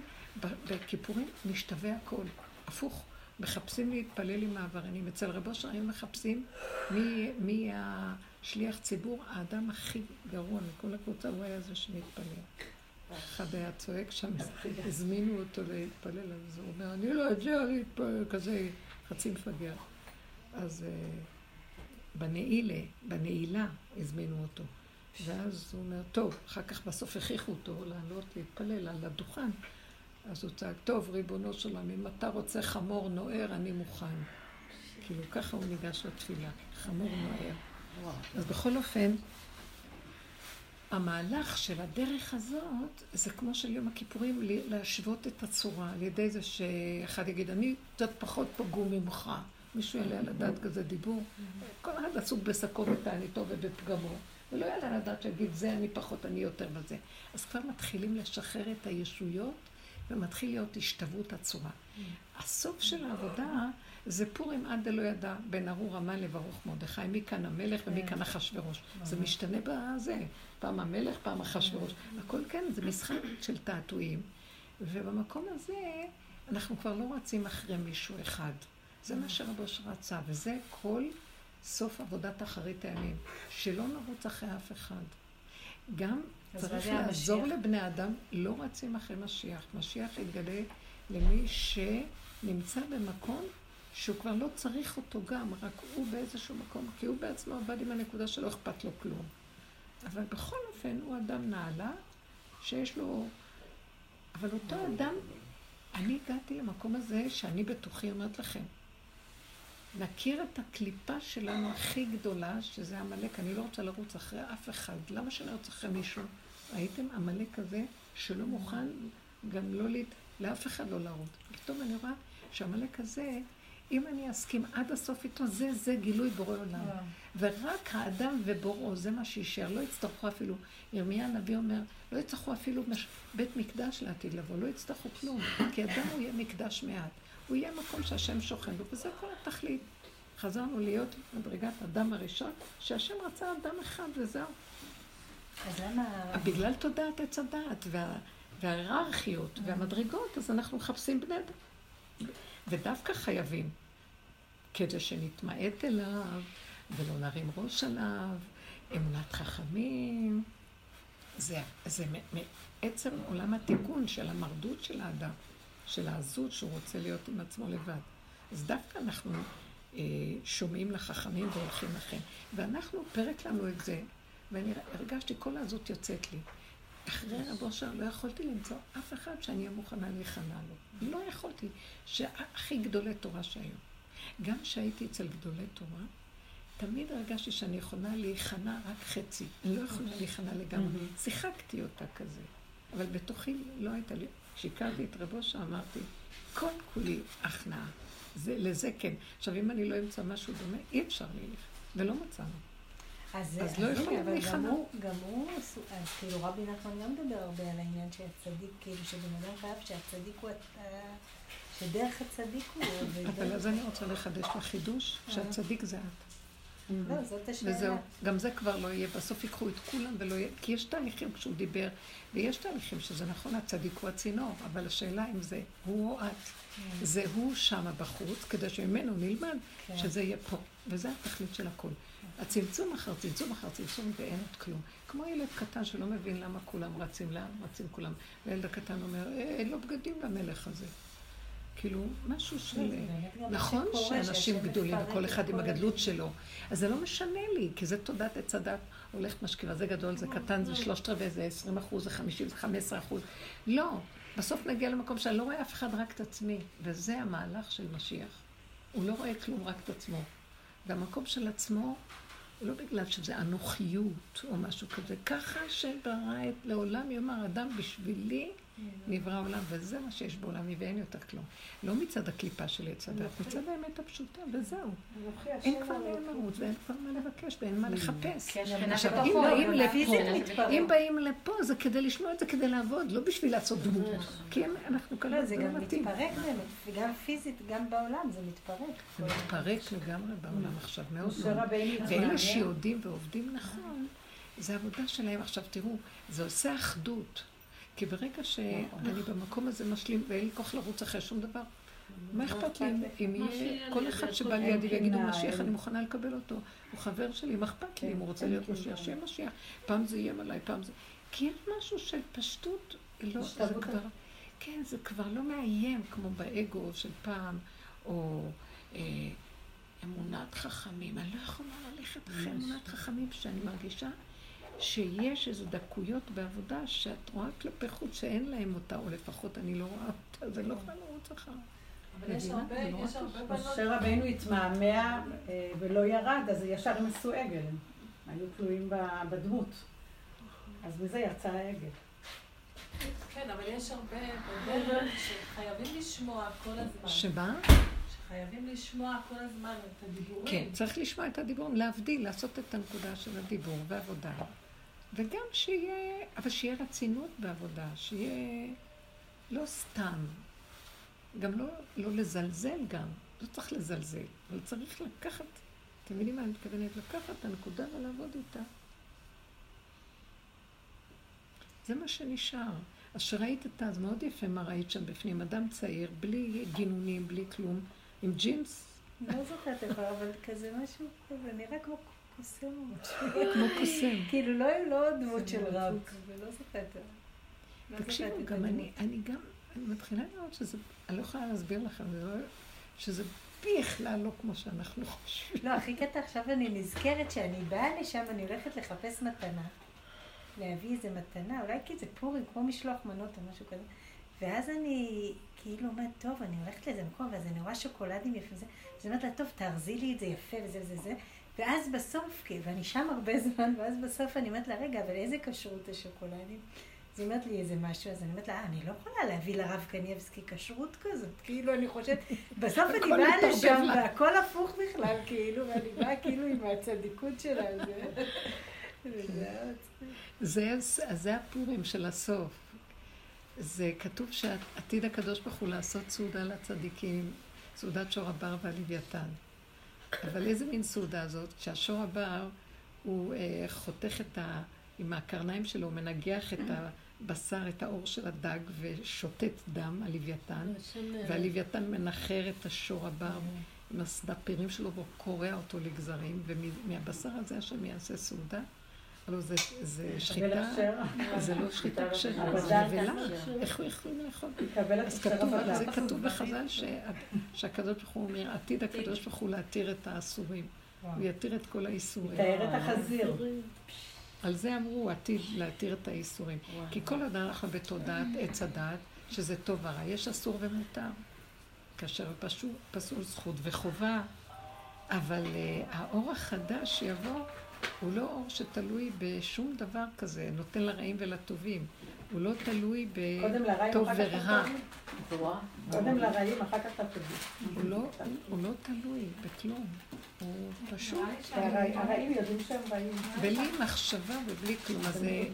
בכיפורים משתווה הכל. הפוך. מחפשים להתפלל עם העבריינים. אצל רבו אשר היו מחפשים מי, מי שליח ציבור, האדם הכי גרוע מכל הקבוצה, הוא היה זה שמתפלל. אחד היה צועק שם, הזמינו אותו להתפלל, אז הוא אומר, אני לא יודע להתפלל, כזה חצי מפגר. אז אה, בנעילה, בנעילה הזמינו אותו. ואז הוא אומר, טוב, אחר כך בסוף הכריחו אותו לעלות להתפלל על הדוכן. אז הוא צעק, טוב, ריבונו של עולם, אם אתה רוצה חמור נוער, אני מוכן. כאילו, ככה הוא ניגש לתפילה, חמור נוער. אז בכל אופן, המהלך של הדרך הזאת, זה כמו של יום הכיפורים, להשוות את הצורה, על ידי זה שאחד יגיד, אני קצת פחות פגום ממך. מישהו יעלה על הדעת כזה דיבור. כל אחד עסוק בשקו ותעניתו ובפגמו. ולא יעלה על הדעת שיגיד, זה אני פחות, אני יותר בזה. אז כבר מתחילים לשחרר את הישויות, ומתחיל להיות השתוות הצורה. הסוף של העבודה זה פורים עד דלא ידע בין ארור המן לברוך מרדכי, מי כאן המלך ומי כן. כאן אחשורוש. זה משתנה בזה, פעם המלך, פעם אחשורוש. הכל כן, זה משחק של תעתועים. ובמקום הזה אנחנו כבר לא רצים אחרי מישהו אחד. זה מה שרבוש רצה, וזה כל סוף עבודת אחרית הימים, שלא נרוץ אחרי אף אחד. גם צריך לעזור המשיח? לבני אדם, לא רצים אחרי משיח. משיח יתגלה למי שנמצא במקום שהוא כבר לא צריך אותו גם, רק הוא באיזשהו מקום, כי הוא בעצמו עבד עם הנקודה שלא אכפת לו כלום. אבל בכל אופן הוא אדם נעלה, שיש לו... אבל אותו אדם, אני הגעתי למקום הזה שאני בתוכי אומרת לכם, נכיר את הקליפה שלנו הכי גדולה, שזה עמלק. אני לא רוצה לרוץ אחרי אף אחד. למה שאני ארוץ אחרי מישהו? ראיתם עמלק כזה שלא מוכן גם לא להת... לאף אחד לא לרוץ. פתאום אני רואה שעמלק הזה, אם אני אסכים עד הסוף איתו, זה, זה גילוי בורא עולם. ורק האדם ובוראו, זה מה שישאר. לא יצטרכו אפילו, ירמיה הנביא אומר, לא יצטרכו אפילו מש... בית מקדש לעתיד לבוא, לא יצטרכו כלום. כי אדם הוא יהיה מקדש מעט. הוא יהיה מקום שהשם שוכן בו, וזה כל התכלית. חזרנו להיות מדרגת אדם הראשון, שהשם רצה אדם אחד וזהו. אז למה... בגלל תודעת עץ הדעת וה, וההיררכיות והמדרגות, אז אנחנו מחפשים בני אדם. ודווקא חייבים, כדי שנתמעט אליו ולא נרים ראש עליו, אמונת חכמים. זה, זה מעצם עולם התיקון של המרדות של האדם, של העזות שהוא רוצה להיות עם עצמו לבד. אז דווקא אנחנו אה, שומעים לחכמים והולכים לכם. ואנחנו, פרק לנו את זה, ואני הרגשתי, כל העזות יוצאת לי. אחרי רב אושר לא יכולתי למצוא אף אחד שאני אהיה מוכנה להיכנע לו. לא יכולתי, שהכי גדולי תורה שהיו. גם כשהייתי אצל גדולי תורה, תמיד הרגשתי שאני יכולה להיכנע רק חצי. אני לא יכולה להיכנע לגמרי. שיחקתי אותה כזה. אבל בתוכי לא הייתה לי... כשהכרתי את רב אושר אמרתי, כל כולי הכנעה. זה, לזה כן. עכשיו, אם אני לא אמצא משהו דומה, אי אפשר לי. ולא מצאנו. אז, אז לא הנה, יכולים אבל גם להיכנע. הוא, גם הוא, אז כאילו רבי נחמן גם מדבר הרבה על העניין שהצדיק, כאילו שבן אדם חייב שהצדיק הוא, ה- שדרך הצדיק הוא, אבל אז אני רוצה לחדש לך חידוש, שהצדיק זה את. לא, זאת השאלה. וזהו, גם זה כבר לא יהיה, בסוף ייקחו את כולם ולא יהיה, כי יש תהליכים כשהוא דיבר, ויש תהליכים שזה נכון, הצדיק הוא הצינור, אבל השאלה אם זה הוא או את, זה הוא שמה בחוץ, כדי שממנו נלמד כן. שזה יהיה פה, וזה התכלית של הכל. הצמצום אחר צמצום אחר צמצום ואין עוד כלום. כמו ילד קטן שלא מבין למה כולם רצים, לאן רצים כולם. והילד הקטן אומר, "אה, אין לו בגדים למלך הזה. כאילו, משהו של... לא, נכון שאנשים גדולים, וכל את אחד עם כל הגדלות שלו. אז זה לא משנה לי, כי זה תודעת עץ הדת. הולכת משכיבה, זה גדול, זה קטן, זה שלושת רבעי, זה עשרים אחוז, זה חמישים, זה חמש עשרה אחוז. לא. בסוף נגיע למקום שאני לא רואה אף אחד, רק את עצמי. וזה המהלך של משיח. הוא לא רואה כלום, רק את עצמו. והמקום של עצמו, לא בגלל שזה אנוכיות או משהו כזה, ככה שברא את לעולם יאמר אדם בשבילי נברא העולם, וזה מה שיש בעולם, ואין יותר כלום. לא מצד הקליפה של עץ הדת, מצד האמת הפשוטה, וזהו. אין כבר. לרוץ ואין כבר מה לבקש ואין מה לחפש. כי השכינה עכשיו, בתוכו, אם באים לפה, מתפרק. אם באים לפה זה כדי לשמוע את זה, כדי לעבוד, לא בשביל לעשות דמות. כי הם- אנחנו כאן, לא, זה לא גם. מתפרק באמת, וגם פיזית, גם בעולם זה מתפרק. זה מתפרק לגמרי בעולם עכשיו, מאוד מאוד. ואלה. שיודעים ועובדים נכון, זה עבודה שלהם. עכשיו תראו, זה עושה אחדות. כי ברגע שאני במקום הזה משלים ואין לי כוח לרוץ אחרי שום דבר, מה אכפת לי אם- יהיה כל אחד שבא לידי ויגיד הוא אין משיח. אני מוכנה לקבל אותו. הוא חבר שלי, מה אכפת לי אם הוא רוצה אין להיות קנאה. משיח, שיהיה משיח. פעם זה איים עליי, פעם זה... כי יש משהו של פשטות, לא, זה. כבר... כן, זה כבר לא מאיים כמו באגו של פעם, או אה, אמונת חכמים. אני לא יכולה ללכת אחרי אמונת חכמים, שאני מרגישה שיש איזה דקויות בעבודה שאת רואה כלפי חוץ שאין להם אותה, או לפחות אני לא רואה אותה, אז אני לא יכולה לרוץ אחריו. אבל יש? הרבה, לא יש הרבה בנות... משה רבינו התמהמה אה, ולא ירד, אז ישר הם עשו עגל. היו תלויים בדמות. אז מזה יצא העגל. כן, אבל יש הרבה בדרך שחייבים לשמוע כל הזמן. שמה? שחייבים לשמוע כל הזמן את הדיבורים. כן, צריך לשמוע את הדיבור, להבדיל, לעשות את הנקודה של הדיבור ועבודה. וגם שיהיה, אבל שיהיה רצינות בעבודה, שיהיה לא סתם, גם לא, לא לזלזל גם, לא צריך לזלזל, אבל צריך לקחת, אתם מבינים מה אני מתכוונת? לקחת את הנקודה ולעבוד איתה. זה מה שנשאר. אז שראית את אז מאוד יפה מה ראית שם בפנים, אדם צעיר, בלי גינונים, בלי כלום, עם ג'ינס, לא זוכרת איפה, אבל כזה משהו כזה, נראה כמו קוסם או משהו. כמו קוסם. כאילו לא לא דמות של רב, ולא זוכרת. לא תקשיבו, זוכרת את גם. אני, אני גם, אני מתחילה לראות שזה, אני לא יכולה להסביר לכם, לא, שזה בכלל לא כמו שאנחנו חושבים. לא, הכי קטע עכשיו אני נזכרת שאני באה לשם, אני הולכת לחפש מתנה, להביא איזה מתנה, אולי כי זה פורים, כמו משלוח מנות או משהו כזה. ואז אני כאילו אומרת, טוב, אני הולכת לאיזה מקום, ואז אני רואה שוקולדים יפים אז אני אומרת לה, טוב, תארזי לי את זה יפה וזה וזה וזה. ואז בסוף, כאילו, ואני שם הרבה זמן, ואז בסוף אני אומרת לה, רגע, אבל איזה כשרות השוקולדים? אז היא אומרת לי איזה משהו, אז אני אומרת לה, "אה, אני לא יכולה להביא לרב קניאבסקי כשרות כזאת. כאילו, אני חושבת, בסוף אני באה לשם. והכל הפוך בכלל, כאילו, ואני באה כאילו עם הצדיקות שלה. זה- זה הפורים של הסוף. זה כתוב שעתיד הקדוש ברוך הוא לעשות סעודה לצדיקים, סעודת שור הבר והלוויתן. אבל איזה מין סעודה זאת? שהשור הבר הוא אה, חותך את ה... עם הקרניים שלו, הוא מנגח את הבשר, את האור של הדג ושותת דם, הלוויתן. והלוויתן מנחר את השור הבר עם הסנפירים שלו וקורע אותו לגזרים, ומהבשר הזה השם יעשה סעודה. הלוא זה, זה שחיטה. זה לא שחיטה כשרה, זה נבלה. איך הוא יכול לאכול? אז כתוב. זה כתוב בחז"ל שהקדוש ברוך הוא אומר, עתיד הקדוש ברוך הוא להתיר את האסורים. הוא יתיר את כל האיסורים. יתאר את החזיר. על זה אמרו, עתיד להתיר את האיסורים. כי כל עוד אנחנו בתודעת עץ הדעת, שזה טוב ורע, יש אסור ומותר. כאשר פסול, זכות וחובה, אבל uh, האור החדש שיבוא, הוא לא אור שתלוי בשום דבר כזה, נותן לרעים ולטובים. הוא לא תלוי בטוב ורע. קודם לרעים, אחר כך לטובים. הוא לא, הוא לא תלוי בכלום. הוא פשוט... הרעים יודעים שהם רעים. בלי מחשבה ובלי כלום, אז זה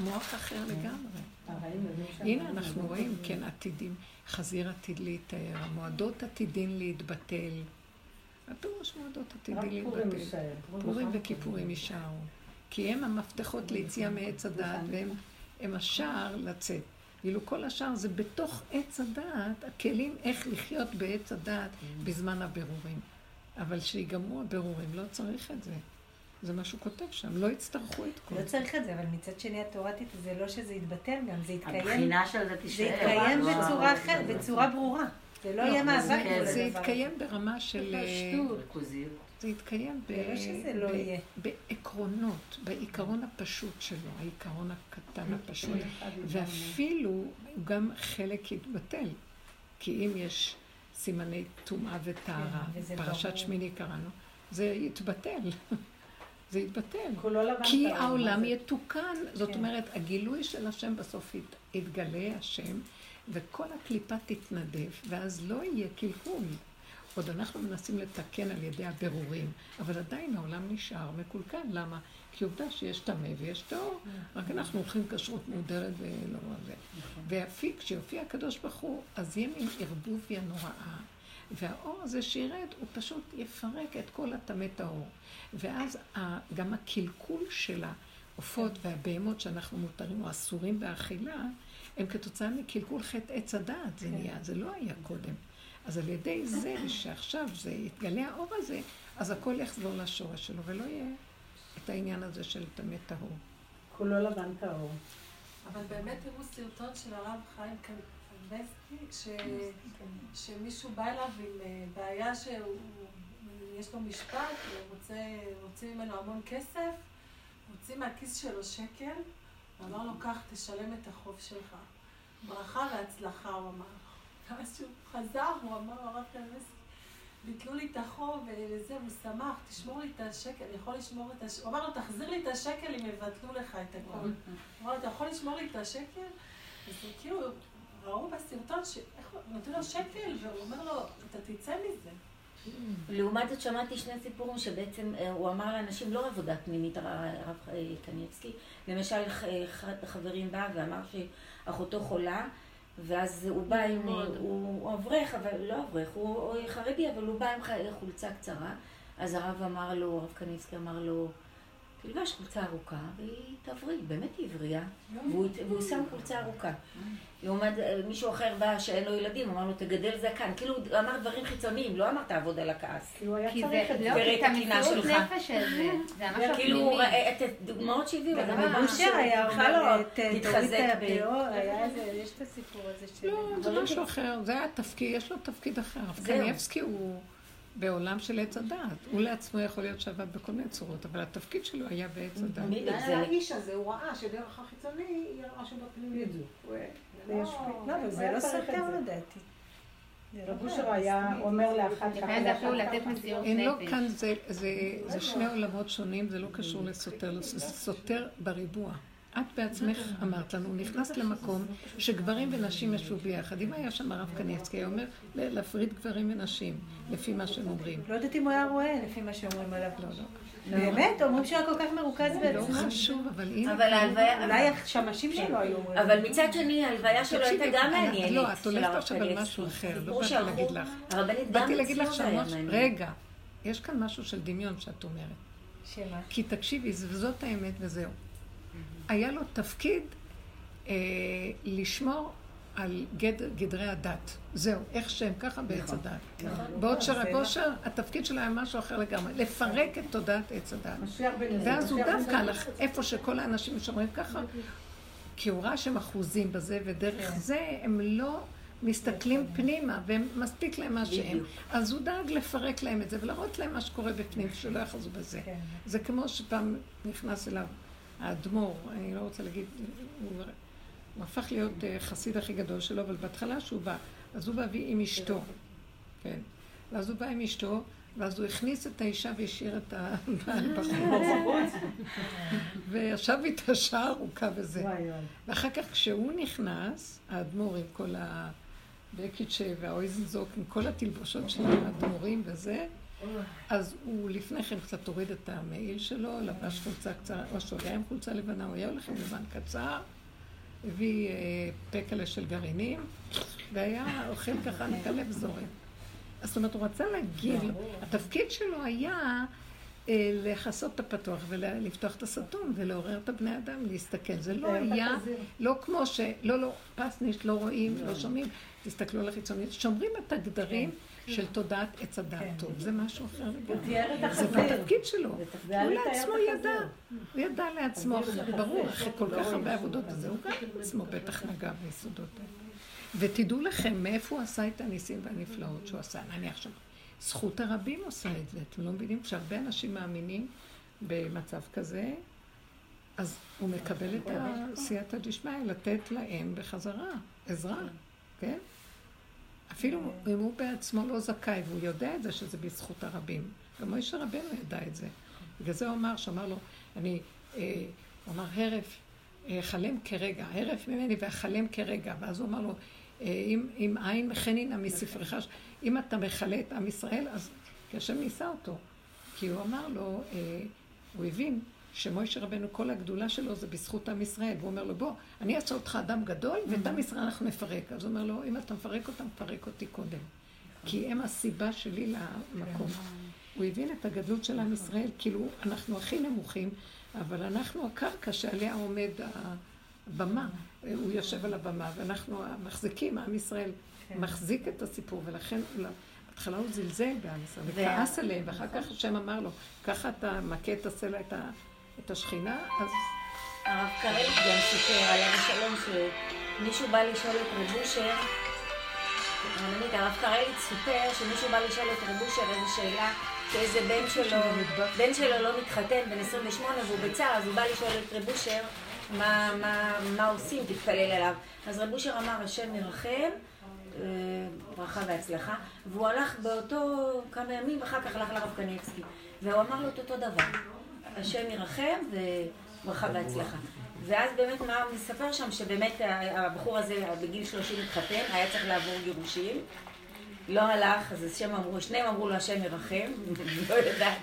מוח אחר לגמרי. יודעים שהם הנה. אנחנו רואים, כן, עתידים, חזיר עתיד להיטהר, המועדות עתידין להתבטל. הפירוש מועדות רק עתידין פורים להתבטל. פורים וכיפורים יישארו. כי הם המפתחות ליציאה מעץ הדעת, והם הם השער לצאת. ואילו כל השאר זה בתוך עץ הדעת, הכלים איך לחיות בעץ הדעת בזמן הבירורים. אבל שיגמרו הבירורים, לא צריך את זה. זה מה שהוא כותב שם, לא יצטרכו את כל לא זה. צריך את זה, אבל מצד שני התורתית זה לא שזה יתבטל גם, זה יתקיים. הבחינה של זה זה תישאר. יתקיים לא- בצורה אחרת, בצורה ברורה. זה לא יהיה מאבק כן, מול זה. יתקיים ברמה של... זה יתקיים ב- זה לא שזה לא. בעקרונות, בעיקרון הפשוט שלו, העיקרון הקטן הפשוט. ואפילו הוא גם חלק יתבטל. כי אם יש סימני טומאה וטהרה, כן, פרשת. שמיני קראנו, זה יתבטל. זה יתבטל. כי העולם זה? יתוקן. זאת כן. אומרת, הגילוי של השם בסוף ית- יתגלה השם, וכל הקליפה תתנדב, ואז לא יהיה קלקול. עוד אנחנו מנסים לתקן על ידי הבירורים, אבל עדיין העולם נשאר מקולקל. למה? כי עובדה שיש טמא ויש טהור, רק אנחנו הולכים כשרות מודרת ולא זה. ויפי, כשיופיע הקדוש ברוך הוא, אז יהיה מין ערבוביה נוראה. והאור הזה שירד, הוא פשוט יפרק את כל הטמא טהור. ואז גם הקלקול של העופות והבהמות שאנחנו מותרים או אסורים באכילה, הם כתוצאה מקלקול חטא עץ הדעת, זה נהיה, זה לא היה קודם. אז על ידי זה שעכשיו זה יתגלה האור הזה, אז הכל יחזור לשורש שלו, ולא יהיה את העניין הזה של טמא טהור. כולו לבן טהור. אבל באמת תראו סרטון של הרב חיים קנבסקי, ש... שמישהו בא אליו עם אה, בעיה שיש לו משפט, ורוצה, רוצים ממנו המון כסף, מוציא מהכיס שלו שקל, ואמר לו, קח, תשלם את החוב שלך. ברכה והצלחה, הוא אמר. ואז שהוא חזר, הוא אמר, הרב קנבסקי, ביטלו לי את החוב וזה, הוא שמח, תשמור לי את השקל, אני יכול לשמור את השקל. הוא אמר לו, תחזיר לי את השקל אם יבטלו לך את הכל. הוא אמר לו, אתה יכול לשמור לי את השקל? וזה כאילו, ראו בסרטון הוא נותן לו שקל, והוא אומר לו, אתה תצא מזה. לעומת זאת שמעתי שני סיפורים שבעצם אה, הוא אמר לאנשים לא עבודה פנימית, הרב אה, קניבסקי. למשל, אחד החברים בא ואמר שאחותו חולה, ואז הוא בא עם, הוא אברך, אבל לא אברך, הוא חרדי, אבל הוא בא עם חולצה קצרה. אז הרב אמר לו, הרב קניבסקי אמר לו, תלבש חולצה ארוכה והיא תבריא, באמת היא הבריאה, והוא שם חולצה ארוכה. לעומת מישהו אחר בא שאין לו ילדים, אמר לו תגדל זקן, כאילו הוא אמר דברים חיצוניים, לא אמר תעבוד על הכעס. כי הוא היה צריך את זה. תראה את נפש הזה, זה משהו כאילו, את הדוגמאות שהביאו, גם אושר היה אומר את דורית הפאו, היה איזה, יש את הסיפור הזה של... לא, זה משהו אחר, זה היה תפקיד, יש לו תפקיד אחר. קניאבסקי הוא... בעולם של עץ הדעת. הוא לעצמו יכול להיות שווה בכל מיני צורות, אבל התפקיד שלו היה בעץ הדעת. האיש הזה, הוא ראה שדרך החיצוני היא ראה שבפנים ידעו. לא, אבל זה לא סותר לדעתי. רב אושר היה אומר לאחת ככה. זה אין לו. כאן, זה- זה זה שני עולמות שונים, זה לא קשור לסותר, זה סותר בריבוע. את בעצמך אמרת לנו, נכנסת למקום שגברים ונשים ישבו ביחד. אם היה שם הרב קניאצקי, היה אומר ל- להפריד גברים ונשים, לפי מה שהם אומרים. לא יודעת אם הוא היה רואה לפי מה שאומרים עליו. לא, לא. באמת? אומרים שהוא היה כל כך מרוכז לא בעצמו. חשוב, אבל הנה... אבל ההלוויה, אולי השמשים שלו היו אומרים. אבל מצד שני, ההלוויה שלו הייתה גם מעניינת. לא, את הולכת עכשיו על. משהו אחר, לא באתי להגיד לך. באתי להגיד לך. מעניין. רגע, יש כאן משהו של דמיון שאת אומרת. שמה? כי תקשיבי, וזאת האמת וזהו. היה לו תפקיד אה, לשמור על גד, גדרי הדת. זהו, איך שהם ככה בעץ הדת. בעוד שרב אושר, התפקיד שלו היה משהו אחר לגמרי, לפרק את תודעת עץ הדת. ואז הוא דווקא. הלך איפה שכל האנשים שאומרים ככה, כי הוא ראה שהם אחוזים בזה, ודרך זה הם לא מסתכלים פנימה, והם מספיק להם מה שהם. אז הוא דאג לפרק להם את זה ולהראות להם מה שקורה בפנים, שלא יאחזו בזה. כן. זה כמו שפעם נכנס אליו האדמו"ר, אני לא רוצה להגיד, הוא, הוא הפך להיות אה, חסיד הכי גדול שלו, אבל בהתחלה שהוא בא, אז הוא בא עם אשתו, כן. ואז הוא בא עם אשתו, ואז הוא הכניס את האישה והשאיר את הבעל בחוץ. וישב איתה שעה ארוכה וזה. ואחר כך כשהוא נכנס, האדמו"ר עם כל הבקיצ'ה והאויזנזוק, עם כל התלבושות של האדמו"רים וזה, אז הוא לפני כן קצת הוריד את המעיל שלו, לבש חולצה קצרה, או שהוא היה עם חולצה לבנה, הוא היה הולך עם לבן קצר, הביא אה, פקלה של גרעינים, והיה אוכל ככה מקלב זורם. זאת אומרת, הוא רצה להגיד, התפקיד שלו היה אה, לכסות את הפתוח ולפתוח את הסתום ולעורר את הבני אדם להסתכל. זה לא היה, לא כמו ש... לא, לא, פסניש, לא רואים, לא שומעים, תסתכלו על החיצונית, שומרים את הגדרים של תודעת עץ הדעת טוב, זה משהו אחר לגמרי. זה. בתפקיד שלו. הוא לעצמו ידע. הוא ידע לעצמו, ברור. אחרי כל לא כך רואים הרבה עבודות. וזה, הוא גם עצמו בטח נגע ביסודות. ותדעו לכם מאיפה הוא עשה את הניסים והנפלאות שהוא עשה. נניח שם, זכות הרבים עושה את זה. אתם לא מבינים? כשהרבה אנשים מאמינים במצב כזה, אז הוא מקבל את הסייעתא דשמיא לתת להם בחזרה עזרה, כן? אפילו אם הוא בעצמו לא זכאי, והוא יודע את זה שזה בזכות הרבים. גם מוישה רבנו ידע את זה. בגלל זה הוא אמר, שאמר לו, אני, אה, הוא אמר, הרף, אה, חלם כרגע, הרף ממני ואחלם כרגע. ואז הוא אמר לו, אה, אם, אם עין מחנינה מספרך, אם אתה מכלה את עם ישראל, אז כי השם ניסה אותו. כי הוא אמר לו, אה, הוא הבין שמוישה רבנו, כל הגדולה שלו זה בזכות עם ישראל. והוא אומר לו, בוא, אני אעשה אותך אדם גדול, ואת עם ישראל אנחנו נפרק. אז הוא אומר לו, אם אתה מפרק אותם, פרק אותי קודם. כי הם הסיבה שלי למקום. הוא הבין את הגדלות של עם ישראל, כאילו, אנחנו הכי נמוכים, אבל אנחנו הקרקע שעליה עומד הבמה. הוא יושב על הבמה, ואנחנו המחזיקים, עם ישראל מחזיק את הסיפור, ולכן בהתחלה הוא זלזל בעם ישראל, וכעס עליהם, ואחר כך השם אמר לו, ככה אתה מכה את הסלע, את ה- את השכינה, אז הרב קרליץ גם סיפר עליו השלום שמישהו בא לשאול את רב אושר, הרבנית, הרב קרליץ סיפר שמישהו בא לשאול את רב אושר איזו שאלה שאיזה בן שלו, בן שלו לא מתחתן, בן 28 והוא בצער, אז הוא בא לשאול את רב אושר מה, מה, מה עושים, תתפלל עליו. אז רב אושר אמר, השם ירחם, אה, ברכה והצלחה, והוא הלך באותו כמה ימים, ואחר כך הלך לרב קניאבסקי, והוא אמר לו את אותו דבר, השם ירחם וברכה והצלחה. ואז באמת מה הוא מספר שם, שבאמת הבחור הזה בגיל 30 התחתן, היה צריך לעבור גירושים, לא הלך, אז השם אמרו, שניהם אמרו לו השם ירחם, לא יודעת,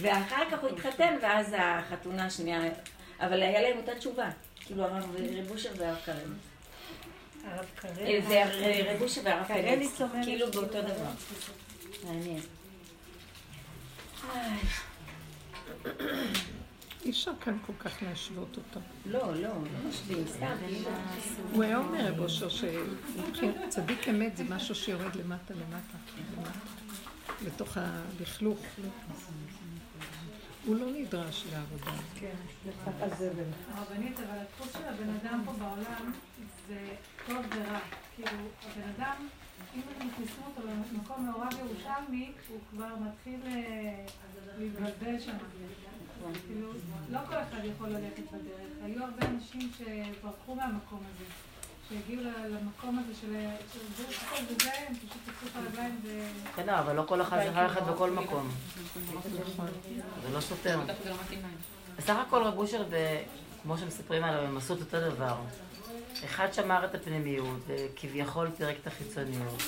ואחר כך הוא התחתן, ואז החתונה השנייה, אבל היה להם אותה תשובה, כאילו הרב רב אושר והרב קרן. הרב אה, זה רב אושר והרב קרליץ קרן, כאילו כאילו באותו דבר. מעניין. אי אפשר כאן כל כך להשוות אותו. לא, לא, לא משווים, סתם. הוא היה אומר, רב אושר, שצדיק אמת זה משהו שיורד למטה למטה, לתוך הלכלוך. הוא לא נדרש לעבודה. כן, לפת הזבל. הרבנית, אבל הדפוס של הבן אדם פה בעולם זה טוב ורע. כאילו, הבן אדם, אם מכניסים אותו למקום מעורב ירושלמי, הוא כבר מתחיל אה, להתבלבל שם. כאילו, לא כל אחד יכול ללכת בדרך. היו הרבה אנשים שברחו מהמקום הזה. שהגיעו למקום הזה של וזה, הם פשוט תפסו את הרגליים ו... בסדר, אבל לא כל אחד צריך ללכת בכל מקום. זה לא סותר. בסך הכל רב אושר, זה, כמו שמספרים עליו, הם עשו את אותו דבר. אחד שמר את הפנימיות, וכביכול פירק את החיצוניות.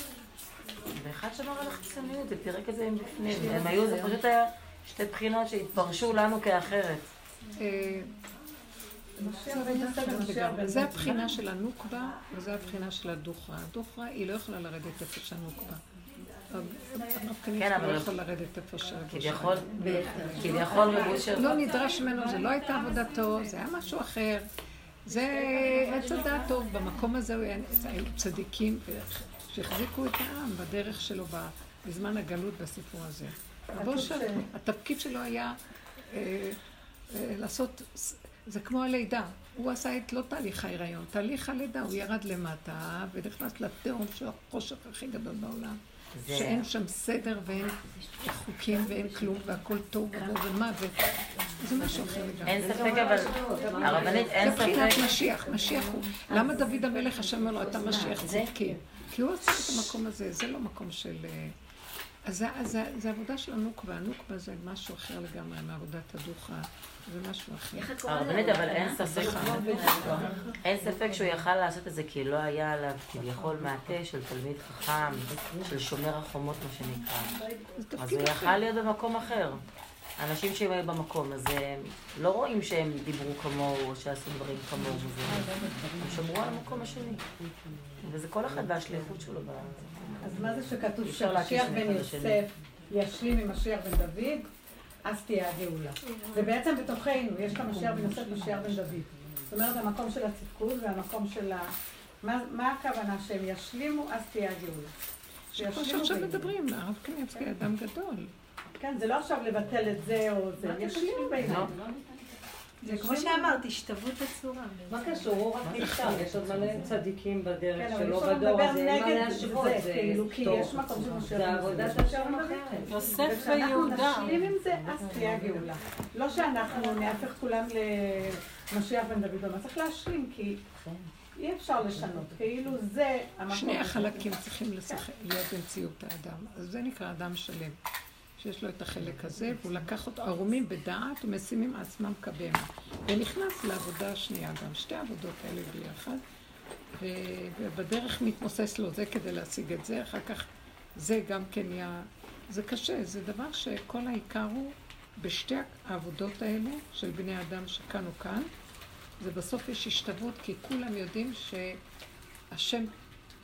ואחד שמר על החיצוניות, ופירק את זה מבפנים. הם היו, זה פשוט היה שתי בחינות שהתפרשו לנו כאחרת. אה, זה הבחינה של הנוקבה וזה הבחינה של הדוכרה. הדוכרה היא לא יכולה לרדת איפה שהנוקבה. כן, אבל- לא יכול לרדת איפה שהדוכרה. כביכול, כביכול רב אושר, לא נדרש ממנו, זה לא הייתה עבודתו, זה היה משהו אחר. זה עץ הדעת טוב, במקום הזה היו צדיקים שהחזיקו את העם בדרך שלו בזמן הגלות בסיפור הזה. רב אושר, התפקיד שלו היה אה, אה, לעשות, זה כמו הלידה. הוא עשה את לא תהליך ההיריון, תהליך הלידה, הוא ירד למטה ונכנס לתהום של החושך הכי גדול בעולם. שאין שם סדר ואין חוקים ואין כלום והכל תוהו ובוהו ומוות. זה משהו אחר לגמרי. אין ספק, אבל הרבנית, אין זה בחינת ספק, משיח, משיח הוא. למה דוד המלך השם אומר לו, אתה משיח זה- צדקי? כי הוא עושה את המקום הזה, זה לא מקום של... אה, אז זה- אז זה- זה עבודה של הנוקבה, הנוקבה זה משהו אחר לגמרי מעבודת הדוחה, זה משהו אחר. איך את קוראת הרבנית, לזה? אבל אין ספק, אין ספק שהוא יכל לעשות את זה כי לא היה עליו כביכול מעטה של תלמיד חכם, של שומר החומות, מה שנקרא. אז הוא. יכל להיות במקום אחר. אנשים שהם היו במקום הזה, לא רואים שהם דיברו כמוהו או שעשו דברים כמוהו. הם שמרו על המקום השני. וזה כל אחד והשליחות שלו. אז מה זה שכתוב שמשיח בן. יוסף ישלים עם משיח בן דוד, אז תהיה הגאולה. זה בעצם בתוכנו, יש את המשיח בן יוסף ומשיח בן דוד. זאת אומרת, המקום של הצדקות והמקום של ה... מה, מה הכוונה? שהם ישלימו, אז תהיה הגאולה. שכמו שעכשיו. מדברים, הרב קניבסקי אדם גדול. כן, זה לא עכשיו לבטל את זה או זה, ישלימו ביניהם. זה כמו שאמרת, השתוו את הצורה. מה קשור? הוא רק נפטר, יש עוד מלא צדיקים כן, בדרך אבל שלו בדור הזה, אין מה נגד להשוות, זה, כאילו, כי טוב. יש מקום של משיח זה עבודת. השם אחרת. יוסף ויהודה. נשלים עם זה, אז תהיה הגאולה. לא שאנחנו נהפך כולם למשיח בן דוד, אבל צריך להשלים, כי אי אפשר לשנות. כאילו זה. שני. החלקים צריכים לשחק, להיות במציאות האדם. אז זה נקרא אדם שלם. שיש לו את החלק הזה, והוא לקח אותו, ערומים בדעת ומשימים עצמם כבהמה. ונכנס לעבודה השנייה גם, שתי העבודות האלה ביחד. ובדרך מתמוסס לו זה כדי להשיג את זה, אחר כך זה גם כן נהיה... זה קשה, זה דבר שכל העיקר הוא בשתי העבודות האלה של בני אדם שכאן או כאן, זה בסוף יש השתוות, כי כולם יודעים שהשם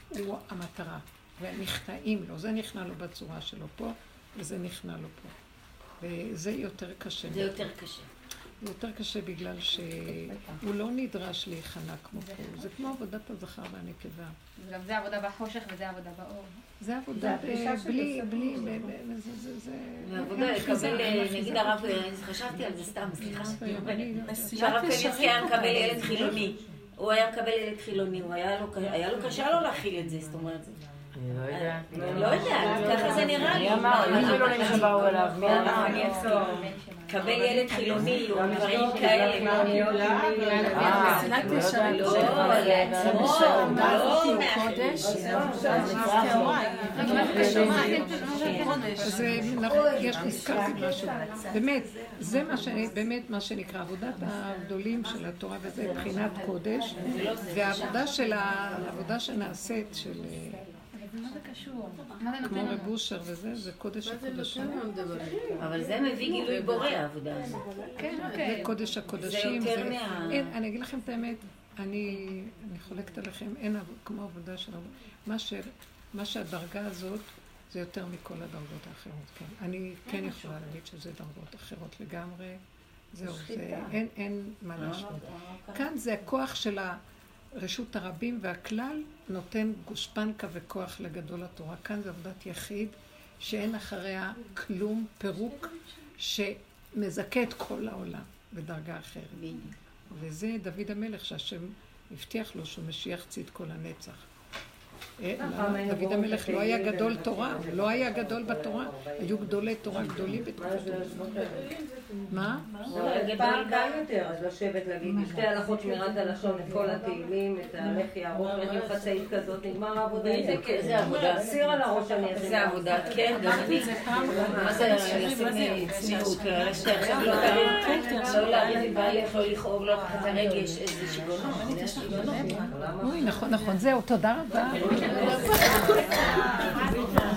הוא המטרה, ונכנעים לו, זה נכנע לו בצורה שלו פה, וזה נכנע לו פה. וזה יותר קשה. זה יותר קשה. זה יותר קשה בגלל שהוא לא נדרש להיכנע כמו פה. זה כמו עבודת הזכר והנקבה. גם זה עבודה בחושך וזה עבודה באור. זה עבודה בלי, בלי, זה, זה, זה... עבודה לקבל, נגיד הרב, חשבתי על זה סתם, סליחה. שהרב קניצקי היה מקבל ילד חילוני. הוא היה מקבל ילד חילוני, היה לו קשה לו להכיל את זה, זאת אומרת. אני לא יודעת. לא יודעת, ככה זה נראה לי. מי אמר? מי חילונים שבאו אליו? מי אמר? קבל ילד חילוני או דברים כאלה. באמת, זה מה שאני, באמת מה שנקרא עבודת הגדולים של התורה, וזה מבחינת קודש, והעבודה של העבודה שנעשית של... מה זה קשור? כמו רב אושר וזה, זה קודש הקודשים. אבל זה מביא גילוי בורא העבודה הזאת. כן, זה קודש הקודשים. זה יותר מה... אני אגיד לכם את האמת, אני חולקת עליכם, אין כמו עבודה של... מה שהדרגה הזאת, זה יותר מכל הדרגות האחרות, כן. אני כן יכולה להגיד שזה דרגות אחרות לגמרי. זהו, אין מה להשוות. כאן זה הכוח של ה... רשות הרבים והכלל נותן גושפנקה וכוח לגדול התורה. כאן זה עבודת יחיד שאין אחריה כלום, פירוק, שמזכה את כל העולם בדרגה אחרת. וזה דוד המלך שהשם הבטיח לו שהוא משיח צדקו לנצח. דוד המלך לא היה גדול תורה, לא היה גדול בתורה, היו גדולי תורה גדולים בתקופתו. מה? פעם קל יותר, אז לשבת להגיד, שתי הלכות שמירת הלשון, את כל התהילים, את הלחי הארוך, עם חצאית כזאת, נגמר העבודה. זה עבודה. סיר על הראש אני אעשה. זה עבודה, כן, גם אני. מה זה? לשים צניעות? לא להריב עם בעלך, לא לכאוב, לא לקחת את הרגש, איזה שיגעונות. אוי, נכון, נכון, זהו, תודה רבה. Thank you.